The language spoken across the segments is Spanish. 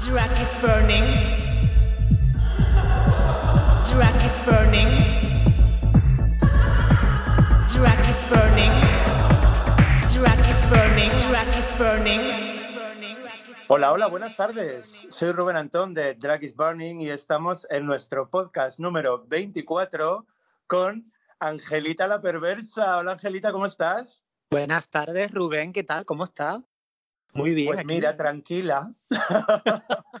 Drag is burning. Drag is burning. Drag is burning. Drag is burning. Drag is burning. Hola, hola, buenas tardes. Soy Rubén Antón de Drag is Burning y estamos en nuestro podcast número 24 con Angelita la Perversa. Hola, Angelita, ¿cómo estás? Buenas tardes, Rubén, ¿qué tal? ¿Cómo está? Muy bien. Pues aquí. mira, tranquila.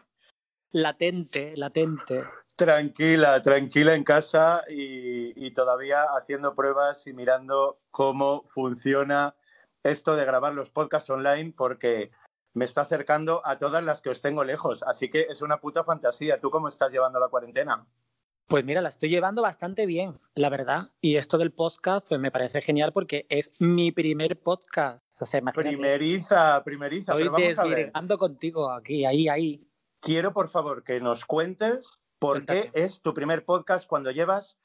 latente, latente. Tranquila, tranquila en casa y, y todavía haciendo pruebas y mirando cómo funciona esto de grabar los podcasts online porque me está acercando a todas las que os tengo lejos. Así que es una puta fantasía. ¿Tú cómo estás llevando la cuarentena? Pues mira, la estoy llevando bastante bien, la verdad. Y esto del podcast, pues me parece genial porque es mi primer podcast. O sea, imagínate, Primeriza, primeriza. Estoy Pero vamos a ver. contigo aquí, ahí, ahí. Quiero, por favor, que nos cuentes por qué es tu primer podcast cuando llevas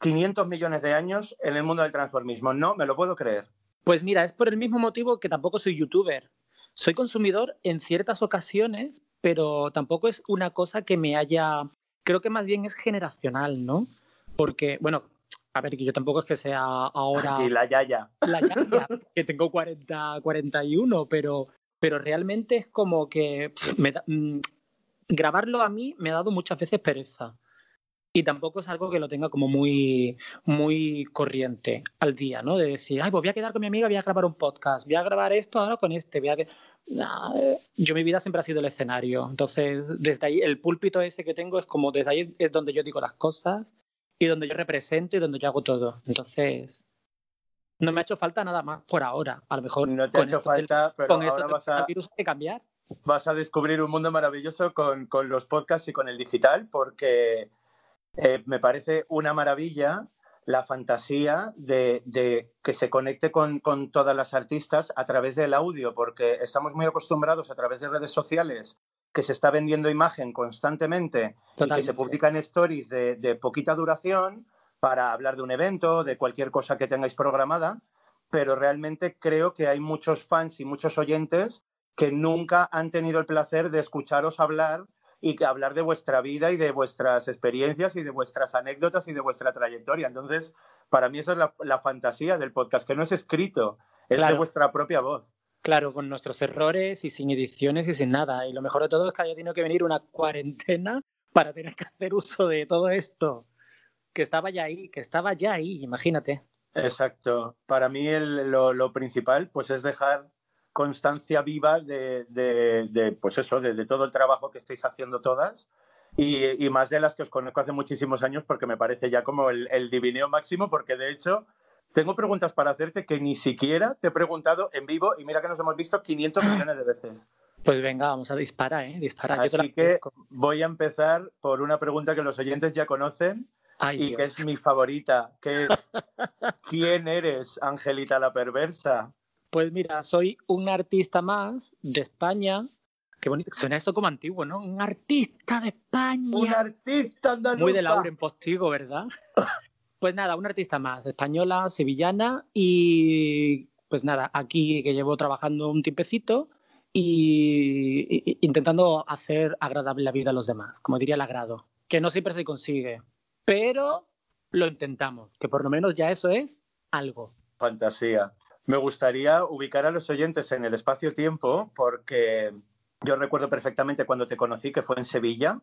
500 millones de años en el mundo del transformismo. No, me lo puedo creer. Pues mira, es por el mismo motivo que tampoco soy youtuber. Soy consumidor en ciertas ocasiones, pero tampoco es una cosa que me haya. Creo que más bien es generacional, ¿no? Porque, bueno, a ver, que yo tampoco es que sea ahora Y la yaya. la yaya, que tengo 40, 41, pero, pero realmente es como que pff, me da- mm, grabarlo a mí me ha dado muchas veces pereza. Y tampoco es algo que lo tenga como muy, muy corriente al día, ¿no? De decir, ay, pues voy a quedar con mi amiga, voy a grabar un podcast, voy a grabar esto ahora con este, voy a. Nah, eh, yo mi vida siempre ha sido el escenario. Entonces, desde ahí, el púlpito ese que tengo es como, desde ahí es donde yo digo las cosas y donde yo represento y donde yo hago todo. Entonces, no me ha hecho falta nada más por ahora. A lo mejor No te ha hecho del- falta, pero con ahora vas a, que cambiar. vas a descubrir un mundo maravilloso con, con los podcasts y con el digital, porque eh, me parece una maravilla la fantasía de, de que se conecte con, con todas las artistas a través del audio, porque estamos muy acostumbrados a través de redes sociales que se está vendiendo imagen constantemente y que se publican stories de, de poquita duración para hablar de un evento, de cualquier cosa que tengáis programada, pero realmente creo que hay muchos fans y muchos oyentes que nunca han tenido el placer de escucharos hablar y hablar de vuestra vida y de vuestras experiencias y de vuestras anécdotas y de vuestra trayectoria. Entonces, para mí esa es la, la fantasía del podcast, que no es escrito, es de vuestra propia voz. Claro, con nuestros errores y sin ediciones y sin nada. Y lo mejor de todo es que haya tenido que venir una cuarentena para tener que hacer uso de todo esto. Que estaba ya ahí, que estaba ya ahí, imagínate. Exacto. Para mí el- lo, lo principal pues es dejar constancia viva de, de- de, pues eso, de, todo el trabajo que estáis haciendo todas y, y más de las que os conozco hace muchísimos años porque me parece ya como el, el divineo máximo porque de hecho tengo preguntas para hacerte que ni siquiera te he preguntado en vivo y mira que nos hemos visto 500 millones de veces. Pues venga, vamos a disparar, ¿eh? Dispara. Yo te la Así que voy a empezar por una pregunta que los oyentes ya conocen Ay, y Dios. que es mi favorita, que es ¿quién eres, Angelita la perversa? Pues mira, soy un artista más de España. Qué bonito. Suena esto como antiguo, ¿no? Un artista de España. Un artista andaluza. Muy de Lauren Postigo, ¿verdad? Pues nada, un artista más, española, sevillana y pues nada, aquí que llevo trabajando un tiempecito y, y- intentando hacer agradable la vida a los demás, como diría el agrado, que no siempre se consigue, pero lo intentamos, que por lo menos ya eso es algo. Fantasía. Me gustaría ubicar a los oyentes en el espacio-tiempo porque yo recuerdo perfectamente cuando te conocí, que fue en Sevilla,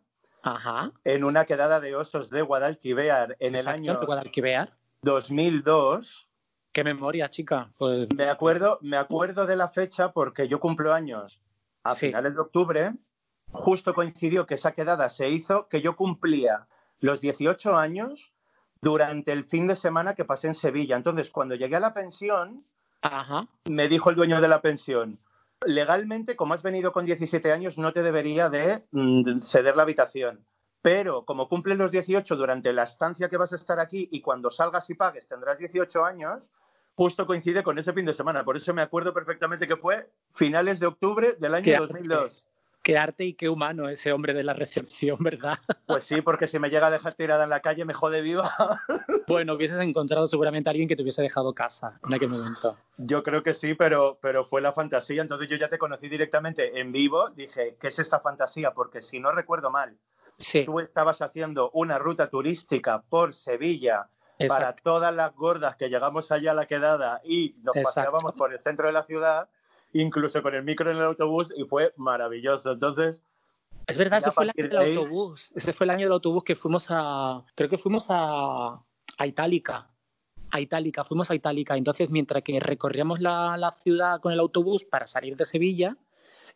Ajá. en una quedada de osos de Guadalquivir en el año de Guadalquivir. 2002. Qué memoria, chica. Pues Me acuerdo, me acuerdo de la fecha porque yo cumplo años a Sí. finales de octubre. Justo coincidió que esa quedada se hizo que yo cumplía los 18 años durante el fin de semana que pasé en Sevilla. Entonces, cuando llegué a la pensión, Ajá. me dijo el dueño de la pensión, legalmente, como has venido con 17 años, no te debería de mm, ceder la habitación. Pero como cumples los 18 durante la estancia que vas a estar aquí y cuando salgas y pagues tendrás 18 años, justo coincide con ese fin de semana. Por eso me acuerdo perfectamente que fue finales de octubre del año Qué 2002. Qué arte y qué humano ese hombre de la recepción, ¿verdad? Pues sí, porque si me llega a dejar tirada en la calle me jode viva. Bueno, hubieses encontrado seguramente a alguien que te hubiese dejado casa en aquel momento. Yo creo que sí, pero, pero fue la fantasía. Entonces yo ya te conocí directamente en vivo. Dije, ¿qué es esta fantasía? Porque si no recuerdo mal, Sí, tú estabas haciendo una ruta turística por Sevilla para todas las gordas que llegamos allá a la quedada y nos Exacto. paseábamos por el centro de la ciudad, incluso con el micro en el autobús, y fue maravilloso. Entonces, Es verdad, ese fue el año del ahí- autobús. Ese fue el año del autobús que fuimos a. Creo que fuimos a, a Itálica. A Itálica, fuimos a Itálica. Entonces, mientras que recorríamos la, la ciudad con el autobús para salir de Sevilla,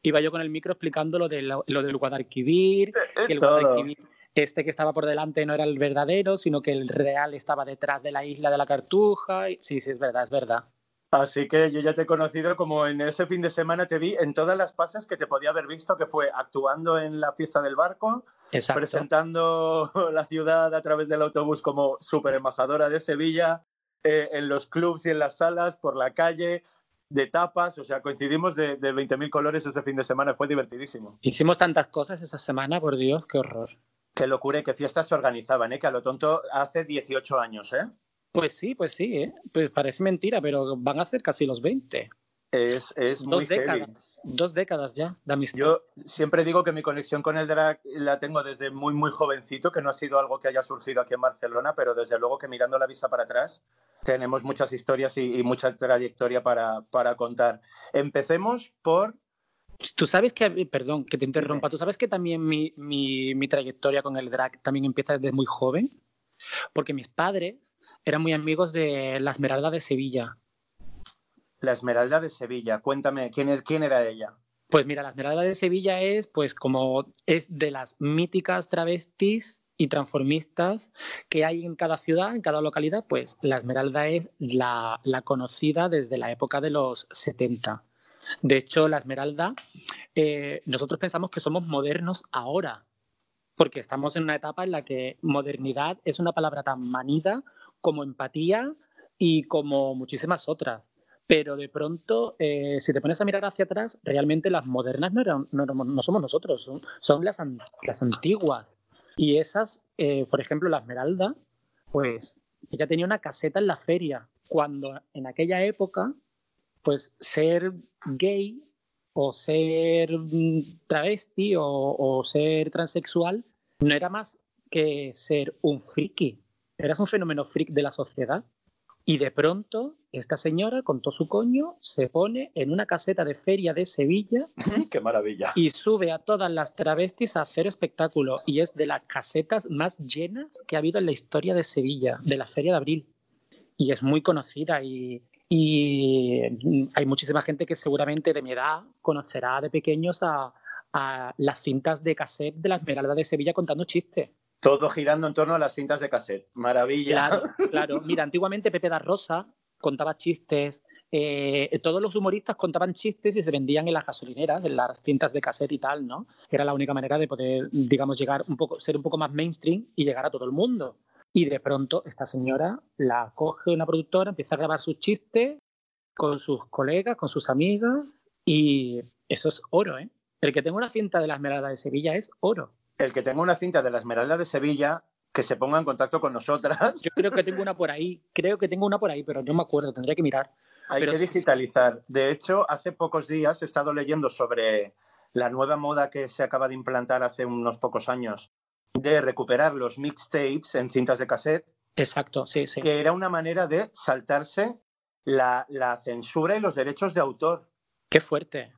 iba yo con el micro explicando lo, de la- lo del Guadalquivir, que el. Guadalquivir, este que estaba por delante no era el verdadero, sino que el real estaba detrás de la isla de la Cartuja. Sí, sí, es verdad, es verdad. Así que yo ya te he conocido como en ese fin de semana te vi en todas las fases que te podía haber visto, que fue actuando en la fiesta del barco, Exacto. presentando la ciudad a través del autobús como super embajadora de Sevilla, eh, en los clubs y en las salas, por la calle, de tapas, o sea, coincidimos de, de 20.000 colores ese fin de semana, fue divertidísimo. Hicimos tantas cosas esa semana, por Dios, qué horror. Qué locura y qué fiestas se organizaban, ¿eh? que a lo tonto hace 18 años, ¿eh? Pues sí, pues sí, ¿eh? Pues parece mentira, pero van a ser casi los 20. Es, es Dos muy heavy. décadas. Dos décadas ya de amistad. Yo siempre digo que mi conexión con el drag la tengo desde muy, muy jovencito, que no ha sido algo que haya surgido aquí en Barcelona, pero desde luego que mirando la vista para atrás tenemos muchas historias y, y mucha trayectoria para, para contar. Empecemos por... Tú sabes que, perdón, que te interrumpa, tú sabes que también mi, mi, mi trayectoria con el drag también empieza desde muy joven, porque mis padres eran muy amigos de la Esmeralda de Sevilla. La Esmeralda de Sevilla. Cuéntame, ¿quién, es, quién era ella? Pues mira, la Esmeralda de Sevilla es, pues como es de las míticas travestis y transformistas que hay en cada ciudad, en cada localidad, pues la Esmeralda es la, la conocida desde la época de los 70. De hecho, la Esmeralda, eh, nosotros pensamos que somos modernos ahora, porque estamos en una etapa en la que modernidad es una palabra tan manida como empatía y como muchísimas otras. Pero de pronto, eh, si te pones a mirar hacia atrás, realmente las modernas no, eran, no, somos nosotros, son, son las, las antiguas. Y esas, eh, por ejemplo, la Esmeralda, pues ella tenía una caseta en la feria, cuando en aquella época, pues ser gay o ser travesti o, o ser transexual no era más que ser un friki, eras un fenómeno freak de la sociedad. Y de pronto, esta señora, con todo su coño, se pone en una caseta de feria de Sevilla ¡Qué maravilla! y sube a todas las travestis a hacer espectáculo. Y es de las casetas más llenas que ha habido en la historia de Sevilla, de la Feria de Abril. Y es muy conocida y, y hay muchísima gente que seguramente de mi edad conocerá de pequeños a, a las cintas de cassette de la Esmeralda de Sevilla contando chistes. Todo girando en torno a las cintas de cassette. Maravilla. Claro, claro. Mira, antiguamente Pepe da Rosa contaba chistes, eh, todos los humoristas contaban chistes y se vendían en las gasolineras, en las cintas de cassette y tal, ¿no? Era la única manera de poder, digamos, llegar un poco, ser un poco más mainstream y llegar a todo el mundo. Y de pronto esta señora la coge una productora, empieza a grabar sus chistes con sus colegas, con sus amigas y eso es oro, ¿eh? El que tenga una cinta de la Esmeralda de Sevilla es oro. El que tenga una cinta de la Esmeralda de Sevilla, que se ponga en contacto con nosotras. Yo creo que tengo una por ahí, creo que tengo una por ahí, pero no me acuerdo, tendría que mirar. Hay Pero que digitalizar. De hecho, hace pocos días he estado leyendo sobre la nueva moda que se acaba de implantar hace unos pocos años de recuperar los mixtapes en cintas de cassette, Exacto, sí, sí. que era una manera de saltarse la, la censura y los derechos de autor. Qué fuerte.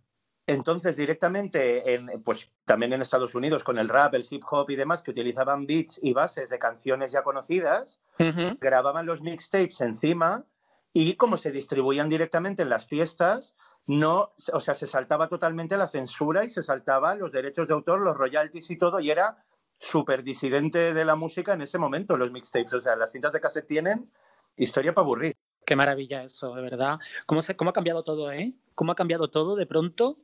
Entonces, directamente, en, pues también en Estados Unidos, con el rap, el hip hop y demás, que utilizaban beats y bases de canciones ya conocidas, grababan los mixtapes encima y como se distribuían directamente en las fiestas, no, o sea, se saltaba totalmente la censura y se saltaba los derechos de autor, los royalties y todo, y era súper disidente de la música en ese momento, los mixtapes. O sea, las cintas de cassette tienen historia para aburrir. Qué maravilla eso, de verdad. ¿Cómo, se, ¿Cómo ha cambiado todo, eh? ¿Cómo ha cambiado todo de pronto?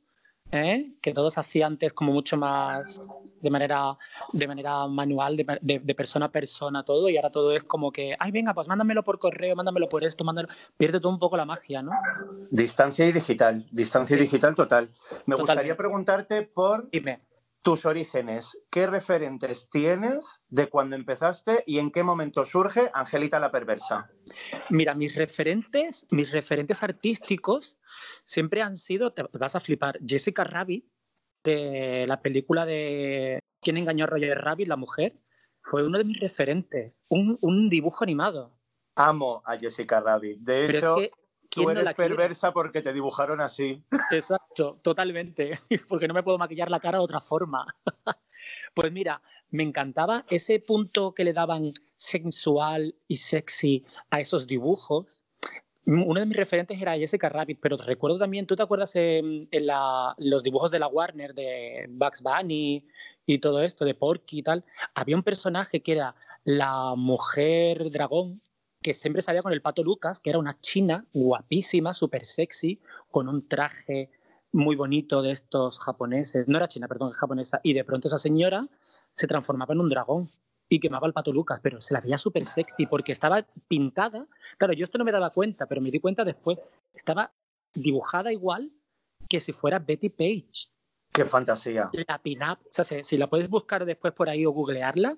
¿Eh? que todo se hacía antes como mucho más de manera, de manera manual, de, de- de persona a persona, todo, y ahora todo es como que, ay, venga, pues mándamelo por correo, mándamelo por esto, mándamelo. Pierde todo un poco la magia, ¿no? Distancia y digital, distancia y digital total. Me Totalmente. gustaría preguntarte por Dime. tus orígenes. ¿Qué referentes tienes de cuando empezaste y en qué momento surge Angelita la Perversa? Mira, mis referentes, mis referentes artísticos siempre han sido, te vas a flipar, Jessica Rabbit, de la película de ¿Quién engañó a Roger Rabbit, la mujer? Fue uno de mis referentes, un, un dibujo animado. Amo a Jessica Rabbit. De Pero hecho, es que, tú ¿quién no eres la quiere? perversa porque te dibujaron así. Exacto, totalmente, porque no me puedo maquillar la cara de otra forma. Pues mira, me encantaba ese punto que le daban sensual y sexy a esos dibujos. Uno de mis referentes era Jessica Rabbit, pero recuerdo también, ¿tú te acuerdas en, en la- los dibujos de la Warner, de Bugs Bunny y todo esto, de Porky y tal? Había un personaje que era la mujer dragón, que siempre salía con el pato Lucas, que era una china guapísima, súper sexy, con un traje muy bonito de estos japoneses. No era china, perdón, es japonesa. Y de pronto esa señora se transformaba en un dragón y quemaba al pato Lucas, pero se la veía súper sexy porque estaba pintada. Claro, yo esto no me daba cuenta, pero me di cuenta después. Estaba dibujada igual que si fuera Betty Page. Qué fantasía. La pin-up, o sea, si, si la puedes buscar después por ahí o googlearla,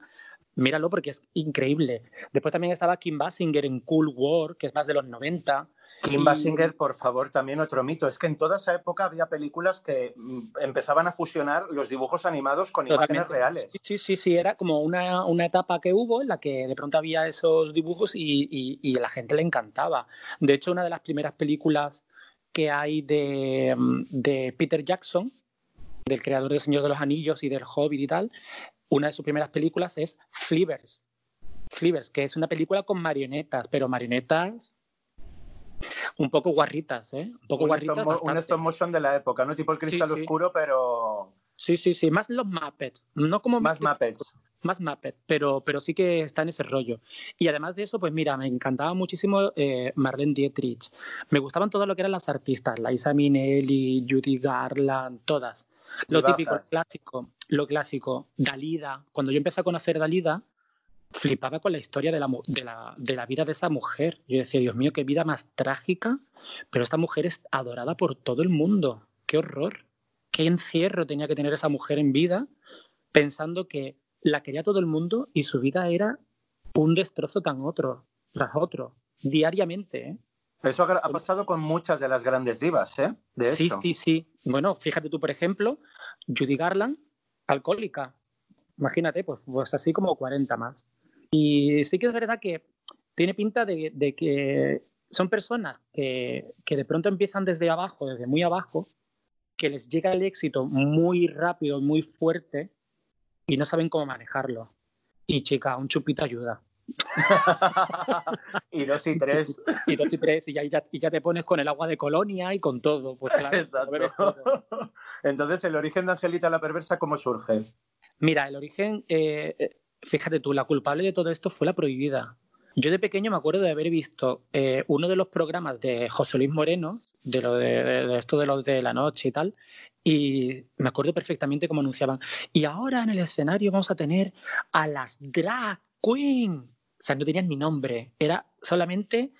míralo porque es increíble. Después también estaba Kim Basinger en Cool War, que es más de los 90. Kim Basinger, por favor, también otro mito. Es que en toda esa época había películas que mm, empezaban a fusionar los dibujos animados con imágenes reales. Sí, sí, sí, sí, era como una, una etapa que hubo en la que de pronto había esos dibujos y, y- y a la gente le encantaba. De hecho, una de las primeras películas que hay de, mm, de Peter Jackson, del creador del Señor de los Anillos y del Hobbit y tal, una de sus primeras películas es Flivers. Flivers, que es una película con marionetas, pero marionetas un poco guarritas, ¿eh? Un poco Un guarritas. stop, un stop motion de la época, ¿no? Tipo el cristal Sí, sí. oscuro, pero Sí, sí, sí, más los Muppets, no como más Muppets. más Muppet, pero, pero sí que está en ese rollo. Y además de eso, pues mira, me encantaba muchísimo eh, Marlene Dietrich. Me gustaban todo lo que eran las artistas, Liza Minnelli, Judy Garland, todas. Lo típico, lo clásico, lo clásico. Dalida. Cuando yo empecé a conocer Dalida, flipaba con la historia de la, de, la, de la vida de esa mujer. Yo decía, Dios mío, qué vida más trágica, pero esta mujer es adorada por todo el mundo. Qué horror. Qué encierro tenía que tener esa mujer en vida pensando que la quería todo el mundo y su vida era un destrozo tan otro tras otro, diariamente. ¿eh? Eso ha ha pasado con muchas de las grandes divas, ¿eh? De Sí, hecho. sí, sí. Bueno, fíjate tú, por ejemplo, Judy Garland, alcohólica. Imagínate, pues, pues así como 40 más. Y sí que es verdad que tiene pinta de, de que son personas que, que de pronto empiezan desde abajo, desde muy abajo, que les llega el éxito muy rápido, muy fuerte y no saben cómo manejarlo. Y chica, un chupito ayuda. y dos y tres. Y dos y tres, y ya, y ya, y ya te pones con el agua de colonia y con todo. Pues claro, todo. Exacto. Entonces, el origen de Angelita la Perversa, ¿cómo surge? Mira, el origen, eh, eh, fíjate tú, la culpable de todo esto fue la prohibida. Yo de pequeño me acuerdo de haber visto eh, uno de los programas de José Luis Moreno, de lo de, esto de los de la noche y tal, y me acuerdo perfectamente cómo anunciaban. Y ahora en el escenario vamos a tener a las drag queen. O sea, no tenían ni nombre, era solamente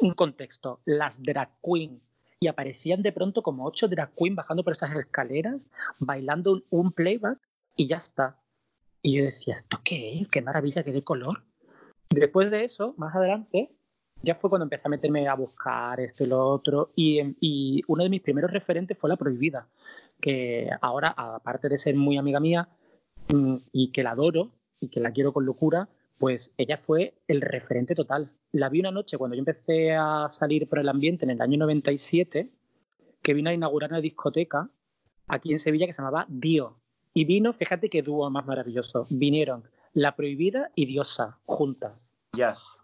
un contexto, las drag queen. Y aparecían de pronto como ocho drag queen bajando por esas escaleras, bailando un, un playback y ya está. Y yo decía, ¿esto qué es? ¡Qué maravilla, qué de color! Después de eso, más adelante, ya fue cuando empecé a meterme a buscar esto y lo otro. Y, y uno de mis primeros referentes fue La Prohibida, que ahora, aparte de ser muy amiga mía mm, y que la adoro y que la quiero con locura, pues ella fue el referente total. La vi una noche cuando yo empecé a salir por el ambiente en el año 97, que vino a inaugurar una discoteca aquí en Sevilla que se llamaba Dio. Y vino, fíjate qué dúo más maravilloso. Vinieron La Prohibida y Diosa juntas. Jazz.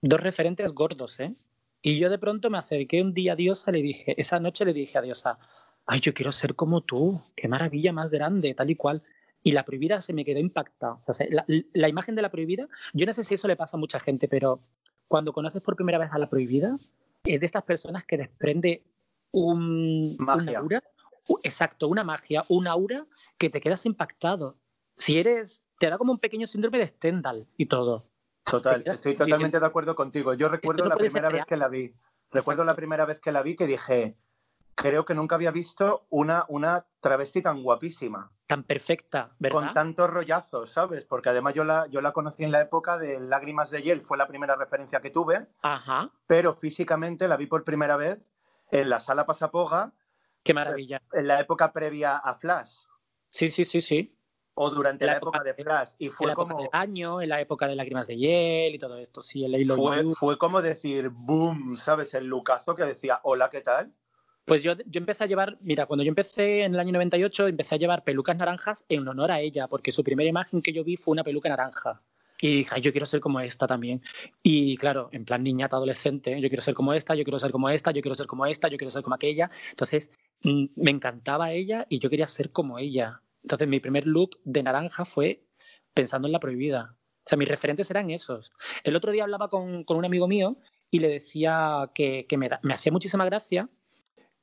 Dos referentes gordos, ¿eh? Y yo de pronto me acerqué un día a Diosa le dije, esa noche le dije a Diosa, ay, yo quiero ser como tú, qué maravilla más grande, tal y cual. Y la prohibida se me quedó impactada. O sea, la, la imagen de la prohibida, yo no sé si eso le pasa a mucha gente, pero cuando conoces por primera vez a la prohibida, es de estas personas que desprende un, Magia. una aura, exacto, una magia, un aura que te quedas impactado. Si eres, te da como un pequeño síndrome de Stendhal y todo. Total, estoy totalmente de acuerdo contigo. Yo recuerdo la primera vez que la vi. Recuerdo la primera vez que la vi que dije, creo que nunca había visto una, una travesti tan guapísima. Tan perfecta, ¿verdad? Con tantos rollazos, ¿sabes? Porque además yo la, yo la conocí en la época de Lágrimas de Hiel, fue la primera referencia que tuve. Ajá. Pero físicamente la vi por primera vez en la sala Pasapoga. Qué maravilla. En la época previa a Flash. Sí, sí, sí, sí. O durante la, época, de Flash. Y fue en la como. Época del año, en la época de Lágrimas de Hiel y todo esto. Sí, el Halo fue, fue como decir, boom, ¿sabes? El Lucazo que decía, hola, ¿qué tal? Pues yo, yo empecé a llevar, mira, cuando yo empecé en el año 98, empecé a llevar pelucas naranjas en honor a ella, porque su primera imagen que yo vi fue una peluca naranja. Y dije, yo quiero ser como esta también. Y claro, en plan niñata adolescente, yo quiero ser como esta, yo quiero ser como esta, yo quiero ser como esta, yo quiero ser como aquella. Entonces, mm, me encantaba ella y yo quería ser como ella. Entonces, mi primer look de naranja fue pensando en la prohibida. O sea, mis referentes eran esos. El otro día hablaba con, con un amigo mío y le decía que, que me, me hacía muchísima gracia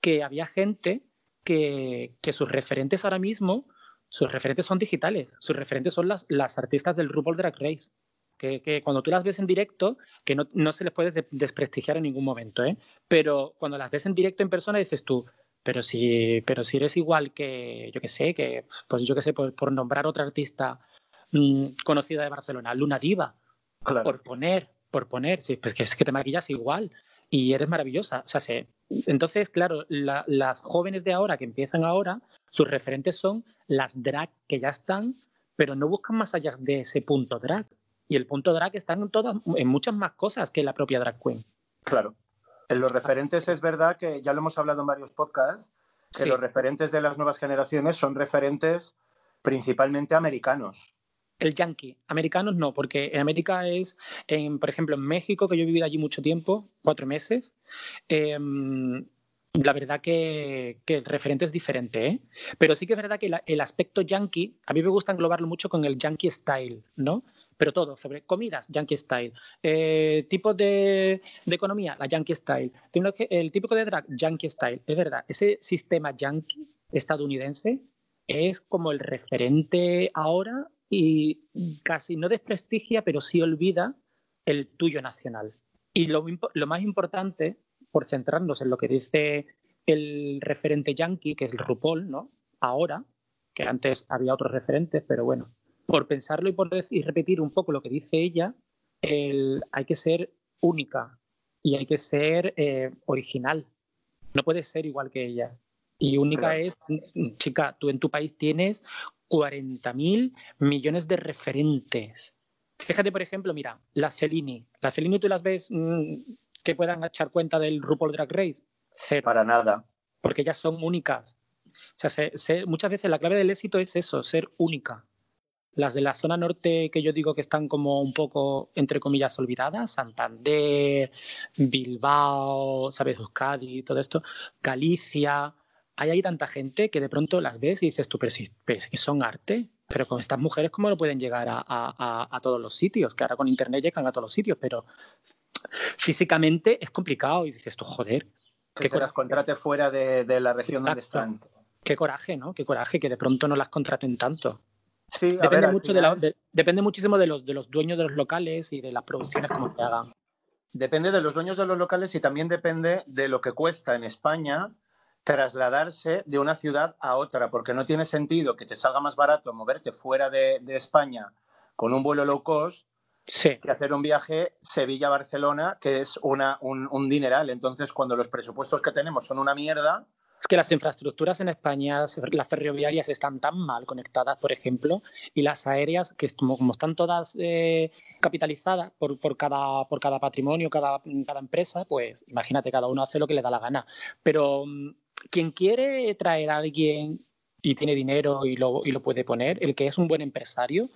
que había gente que, que, sus referentes ahora mismo, sus referentes son digitales, sus referentes son las, las artistas del RuPaul Drag Race. Que, que, cuando tú las ves en directo, que no, no se les puede desprestigiar en ningún momento, ¿eh? pero cuando las ves en directo en persona dices tú, pero si, pero si eres igual que, yo que sé, que, pues yo que sé, por, por nombrar otra artista mmm, conocida de Barcelona, Luna Diva, claro. por poner, por poner, sí, pues que es que te maquillas igual y eres maravillosa. O sea, se... entonces, claro, la, las jóvenes de ahora que empiezan ahora, sus referentes son las drag que ya están, pero no buscan más allá de ese punto drag. Y el punto drag está en, todas, en muchas más cosas que la propia drag queen. Claro. En los referentes es verdad que ya lo hemos hablado en varios podcasts, que sí. los referentes de las nuevas generaciones son referentes principalmente americanos. El yankee, americanos no, porque en América es, en, por ejemplo, en México, que yo he vivido allí mucho tiempo, cuatro meses, eh, la verdad que, que, el referente es diferente, ¿eh? pero sí que es verdad que la, el aspecto yankee, a mí me gusta englobarlo mucho con el yankee style, ¿no? Pero todo, sobre comidas, yankee style, eh, tipos de, economía, la yankee style, el típico de drag, yankee style, es verdad, ese sistema yankee estadounidense es como el referente ahora y casi no desprestigia, pero sí olvida el tuyo nacional. Y lo, lo, más importante, por centrarnos en lo que dice el referente yankee, que es el RuPaul, ¿no? Ahora, que antes había otros referentes, pero bueno, por pensarlo y por decir, repetir un poco lo que dice ella, el, hay que ser única y hay que ser eh, original. No puedes ser igual que ellas. Y única claro. es, chica, tú en tu país tienes 40 mil millones de referentes. Fíjate, por ejemplo, mira, las Fellini. Las Fellini tú las ves mmm, que puedan echar cuenta del RuPaul Drag Race. Cero. Para nada. Porque ellas son únicas. O sea, se, se, muchas veces la clave del éxito es eso, ser única. Las de la zona norte que yo digo que están como un poco, entre comillas, olvidadas, Santander, Bilbao, ¿sabes? Euskadi, todo esto, Galicia, hay ahí tanta gente que de pronto las ves y dices tú, pero si, pero si son arte, pero con estas mujeres, ¿cómo no pueden llegar a, a, a, todos los sitios? Que ahora con internet llegan a todos los sitios, pero físicamente es complicado y dices tú, joder. Que se las contrate fuera de, de la región Exacto. donde están. Qué coraje, ¿no? Qué coraje que de pronto no las contraten tanto. Sí, depende, ver, mucho final... de la, de, depende muchísimo de los, de los dueños de los locales y de las producciones como se hagan. Depende de los dueños de los locales y también depende de lo que cuesta en España trasladarse de una ciudad a otra, porque no tiene sentido que te salga más barato moverte fuera de, de España con un vuelo low cost sí. que hacer un viaje Sevilla-Barcelona, que es una, un, un, dineral. Entonces, cuando los presupuestos que tenemos son una mierda. Es que las infraestructuras en España, las ferroviarias están tan mal conectadas, por ejemplo, y las aéreas, que como, como están todas eh, capitalizadas por, cada, patrimonio, cada, empresa, pues imagínate, cada uno hace lo que le da la gana. Pero quien quiere traer a alguien y tiene dinero y lo, puede poner, el que es un buen empresario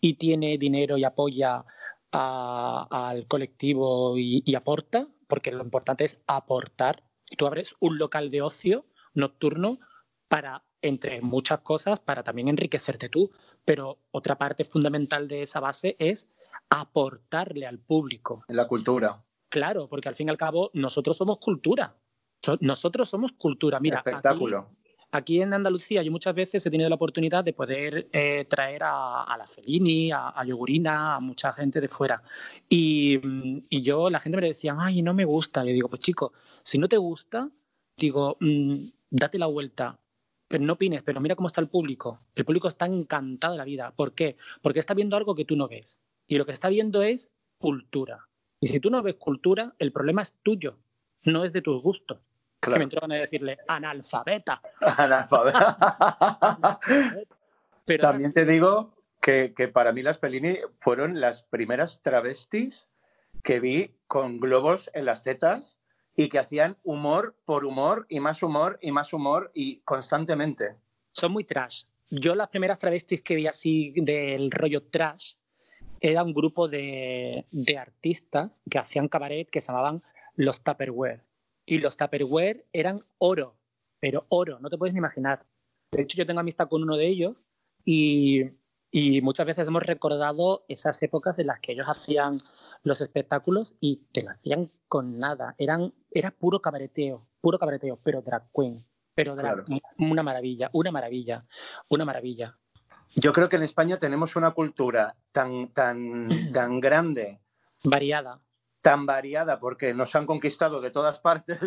y tiene dinero y apoya al colectivo y, aporta, porque lo importante es aportar. Tú abres un local de ocio nocturno para, entre muchas cosas, para también enriquecerte tú, pero otra parte fundamental de esa base es aportarle al público. En la cultura. Claro, porque al fin y al cabo nosotros somos cultura. Nosotros somos cultura. Mira, espectáculo. Aquí, aquí en Andalucía yo muchas veces he tenido la oportunidad de poder eh, traer a, la Felini, a, Yogurina, a mucha gente de fuera. Y, yo, la gente me decía, ay, no me gusta. Yo digo, pues chico, si no te gusta, digo, mmm, date la vuelta. Pero no opines, pero mira cómo está el público. El público está encantado de la vida. ¿Por qué? Porque está viendo algo que tú no ves. Y lo que está viendo es cultura. Y si tú no ves cultura, el problema es tuyo, no es de tus gustos. Claro. Que me entraban a decirle analfabeta. Analfabeta. Pero También te digo que, que, para mí las Pelini fueron las primeras travestis que vi con globos en las tetas y que hacían humor por humor y más humor y más humor y constantemente. Son muy trash. Yo las primeras travestis que vi así del rollo trash era un grupo de, de artistas que hacían cabaret que se llamaban los Tupperware. Y los Tupperware eran oro, pero oro, no te puedes ni imaginar. De hecho, yo tengo amistad con uno de ellos y, y muchas veces hemos recordado esas épocas en las que ellos hacían los espectáculos y te lo hacían con nada. Eran, era puro cabareteo, puro cabareteo, pero drag queen. Pero drag, claro. una maravilla, una maravilla, una maravilla. Yo creo que en España tenemos una cultura tan, tan, tan grande. Variada. Tan variada porque nos han conquistado de todas partes.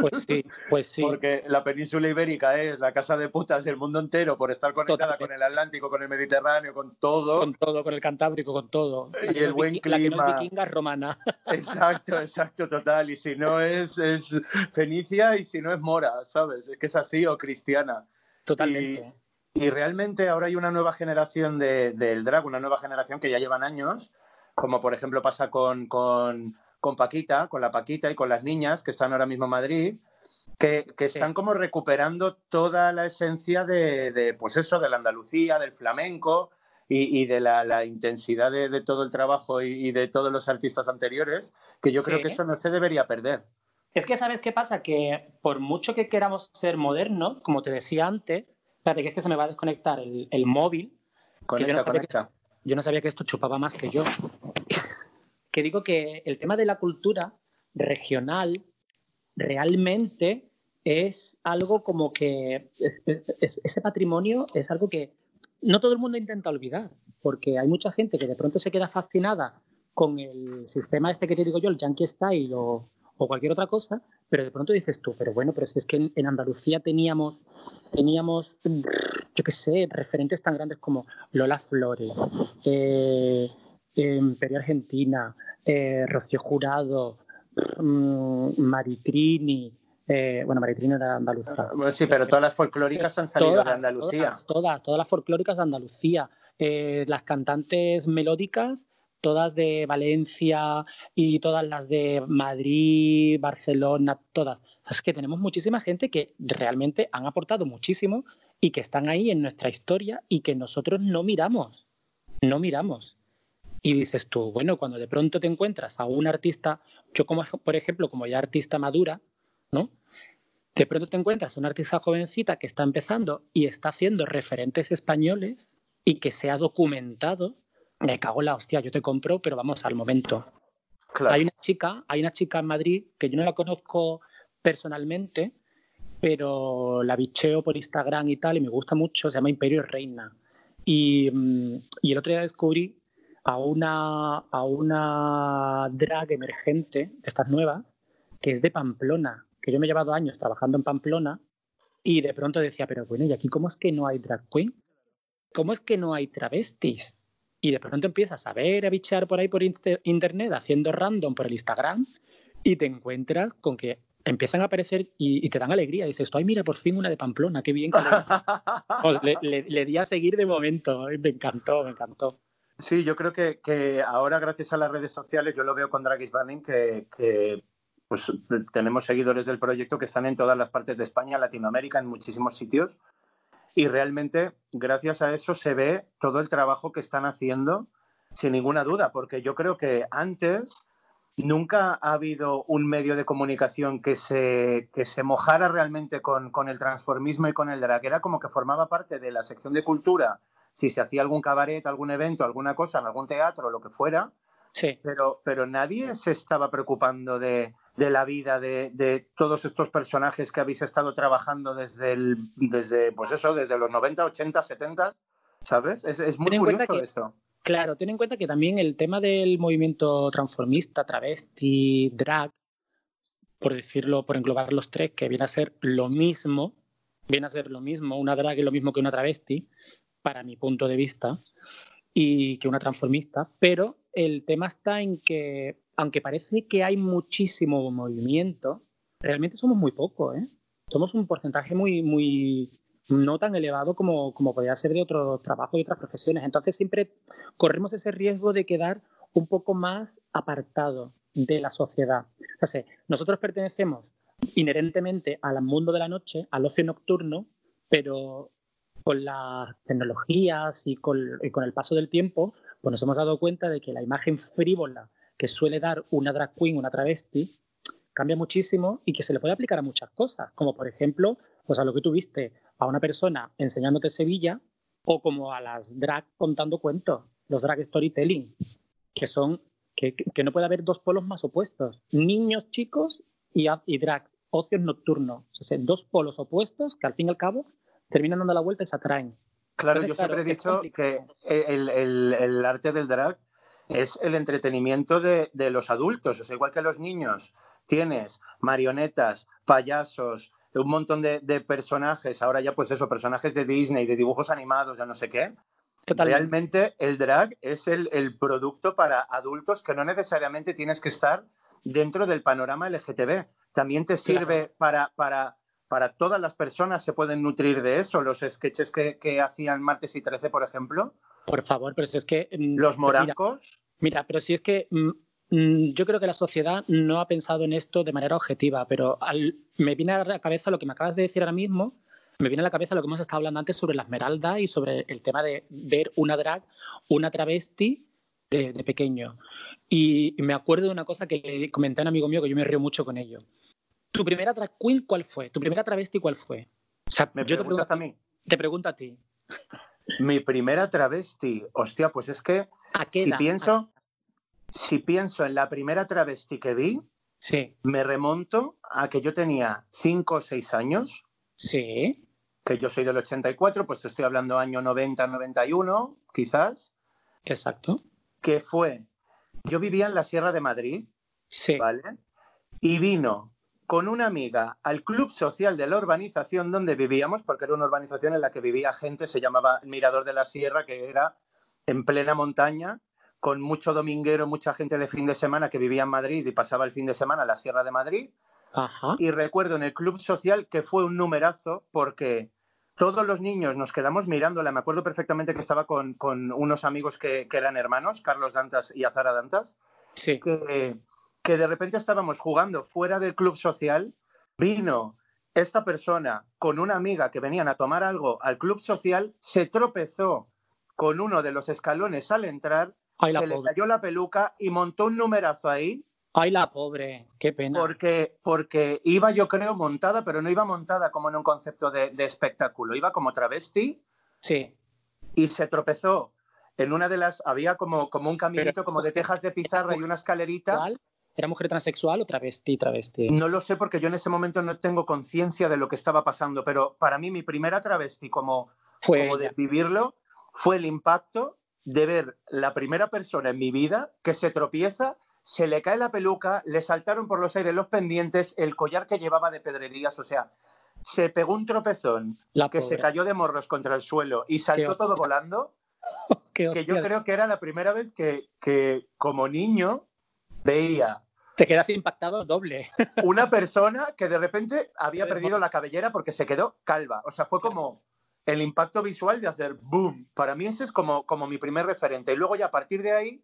Pues sí, pues sí. Porque la península ibérica es la casa de putas del mundo entero por estar conectada Totalmente. con el Atlántico, con el Mediterráneo, con todo. Con todo, con el Cantábrico, con todo. Y el buen clima. La que no es vikinga romana. Exacto, exacto, total. Y si no es, es Fenicia y si no es Mora, ¿sabes? Es que es así o cristiana. Totalmente. Y, y realmente ahora hay una nueva generación de, del drag, una nueva generación que ya llevan años, como por ejemplo pasa con, con, con, Paquita, con la Paquita y con las niñas que están ahora mismo en Madrid, que, que están sí. como recuperando toda la esencia de, de, pues eso, de la Andalucía, del flamenco y, y de la, la intensidad de, de, todo el trabajo y, y, de todos los artistas anteriores, que yo creo sí. que eso no se debería perder. Es que, ¿sabes qué pasa? Que por mucho que queramos ser modernos, como te decía antes, espérate que es que se me va a desconectar el, el móvil. Conecta, no conecta. Que, yo no sabía que esto chupaba más que yo. que digo que el tema de la cultura regional realmente es algo como que es, es, ese patrimonio es algo que no todo el mundo intenta olvidar, porque hay mucha gente que de pronto se queda fascinada con el sistema este que te digo yo, el Yankee Style o, o cualquier otra cosa, pero de pronto dices tú, pero bueno, pero si es que en Andalucía teníamos, teníamos, yo qué sé, referentes tan grandes como Lola Flores, eh, eh, Imperio Argentina, eh, Rocío Jurado, um, Maritrini, eh, bueno, Maritrini era andaluza. Bueno, sí, pero todas las folclóricas han salido todas, de Andalucía. Todas, todas, todas las folclóricas de Andalucía. Eh, las cantantes melódicas todas de Valencia y todas las de Madrid, Barcelona, todas. Es que tenemos muchísima gente que realmente han aportado muchísimo y que están ahí en nuestra historia y que nosotros no miramos, no miramos. Y dices tú, bueno, cuando de pronto te encuentras a un artista, yo como por ejemplo, como ya artista madura, ¿no? De pronto te encuentras a una artista jovencita que está empezando y está haciendo referentes españoles y que se ha documentado me cago en la hostia, yo te compro, pero vamos al momento. Claro. Hay una chica, hay una chica en Madrid que yo no la conozco personalmente, pero la bicheo por Instagram y tal, y me gusta mucho, se llama Imperio Reina. Y, y el otro día descubrí a una, a una drag emergente, de estas nuevas, que es de Pamplona, que yo me he llevado años trabajando en Pamplona, y de pronto decía, pero bueno, ¿y aquí cómo es que no hay drag queen? ¿Cómo es que no hay travestis? y de pronto empiezas a ver, a bichear por ahí por internet, haciendo random por el Instagram, y te encuentras con que empiezan a aparecer y, y te dan alegría. Dices, ay, mira, por fin una de Pamplona, qué bien que pues le, le, le, di a seguir de momento, me encantó, me encantó. Sí, yo creo que, que ahora, gracias a las redes sociales, yo lo veo con Dragis Banning, que, que pues tenemos seguidores del proyecto que están en todas las partes de España, Latinoamérica, en muchísimos sitios y realmente gracias a eso se ve todo el trabajo que están haciendo sin ninguna duda, porque yo creo que antes nunca ha habido un medio de comunicación que se, que se mojara realmente con, con, el transformismo y con el drag. Era como que formaba parte de la sección de cultura, si se hacía algún cabaret, algún evento, alguna cosa, en algún teatro, lo que fuera. Sí. Pero, pero nadie se estaba preocupando de, de la vida de, de, todos estos personajes que habéis estado trabajando desde el, desde, pues eso, desde los 90, 80, 70, ¿sabes? Es, es muy curioso que- esto. Claro, ten en cuenta que también el tema del movimiento transformista, travesti, drag, por decirlo, por englobar los tres, que viene a ser lo mismo, viene a ser lo mismo, una drag es lo mismo que una travesti, para mi punto de vista, y que una transformista, pero el tema está en que, aunque parece que hay muchísimo movimiento, realmente somos muy pocos, ¿eh? Somos un porcentaje muy, muy, no tan elevado como, como podría ser de otros trabajos y otras profesiones. Entonces siempre corremos ese riesgo de quedar un poco más apartado de la sociedad. O nosotros pertenecemos inherentemente al mundo de la noche, al ocio nocturno, pero con las tecnologías y con, con el paso del tiempo, pues nos hemos dado cuenta de que la imagen frívola que suele dar una drag queen, una travesti, cambia muchísimo y que se le puede aplicar a muchas cosas, como por ejemplo, pues a lo que tuviste a una persona enseñándote Sevilla o como a las drag contando cuentos, los drag storytelling, que son que, que no puede haber dos polos más opuestos, niños chicos y, y drag, ocios nocturnos, o sea, dos polos opuestos que al fin y al cabo terminan dando la vuelta y se atraen. Claro, Entonces, yo siempre he dicho que el- el arte del drag es el entretenimiento de, de los adultos. O sea, igual que los niños tienes marionetas, payasos, un montón de, de personajes, ahora ya pues eso, personajes de Disney, de dibujos animados, ya no sé qué. Totalmente. Realmente el drag es el, el producto para adultos que no necesariamente tienes que estar dentro del panorama LGTB. También te sirve para, para, para todas las personas, se pueden nutrir de eso. Los sketches que, que hacían Martes y 13, por ejemplo, Por favor, pero si es que... mm, los mira, morancos. Mira, pero si es que mm, yo creo que la sociedad no ha pensado en esto de manera objetiva, pero al- me viene a la cabeza lo que me acabas de decir ahora mismo, me viene a la cabeza lo que hemos estado hablando antes sobre la esmeralda y sobre el tema de ver una drag, una travesti de, de pequeño. Y me acuerdo de una cosa que le comenté a un amigo mío que yo me río mucho con ello. ¿Tu primera drag queen cuál fue? ¿Tu primera travesti cuál fue? O sea, ¿Me yo te preguntas pregunto, a mí? te pregunto a ti. Mi primera travesti. Hostia, pues es que ¿A qué si pienso, si pienso en la primera travesti que vi, Sí, me remonto a que yo tenía 5 o 6 años, sí, que yo soy del 84, pues te estoy hablando año 90, 91, quizás, exacto. que fue, yo vivía en la Sierra de Madrid, Sí, ¿vale? Y vino con una amiga al club social de la urbanización donde vivíamos, porque era una urbanización en la que vivía gente, se llamaba Mirador de la Sierra, que era en plena montaña, con mucho dominguero, mucha gente de fin de semana que vivía en Madrid y pasaba el fin de semana en la Sierra de Madrid. ajá. Y recuerdo en el club social que fue un numerazo porque todos los niños nos quedamos mirándola. Me acuerdo perfectamente que estaba con, con unos amigos que, que eran hermanos, Carlos Dantas y Azara Dantas, Sí. que, que de repente estábamos jugando fuera del club social. Vino esta persona con una amiga que venían a tomar algo al club social, se tropezó con uno de los escalones al entrar, Ay, la se le pobre. cayó la peluca y montó un numerazo ahí Ay, la pobre. Qué pena. porque, porque iba, yo creo, montada, pero no iba montada como en un concepto de, de espectáculo. Iba como travesti Sí. y se tropezó en una de las. Había como, como un caminito Pero- como de tejas de pizarra y una escalerita. ¿Cuál? ¿Era mujer transexual o travesti? Travesti. No lo sé porque yo en ese momento no tengo conciencia de lo que estaba pasando, pero para mí mi primera travesti como, Fue como de vivirlo fue el impacto de ver la primera persona en mi vida que se tropieza, se le cae la peluca, le saltaron por los aires los pendientes, el collar que llevaba de pedrerías, o sea, se pegó un tropezón La que pobre. se cayó de morros contra el suelo y saltó todo volando, que yo creo que era la primera vez que, que como niño veía Te quedas impactado doble. una persona que de repente había perdido la cabellera porque se quedó calva. O sea, fue como el impacto visual de hacer boom. Para mí ese es como, como mi primer referente. Y luego ya a partir de ahí,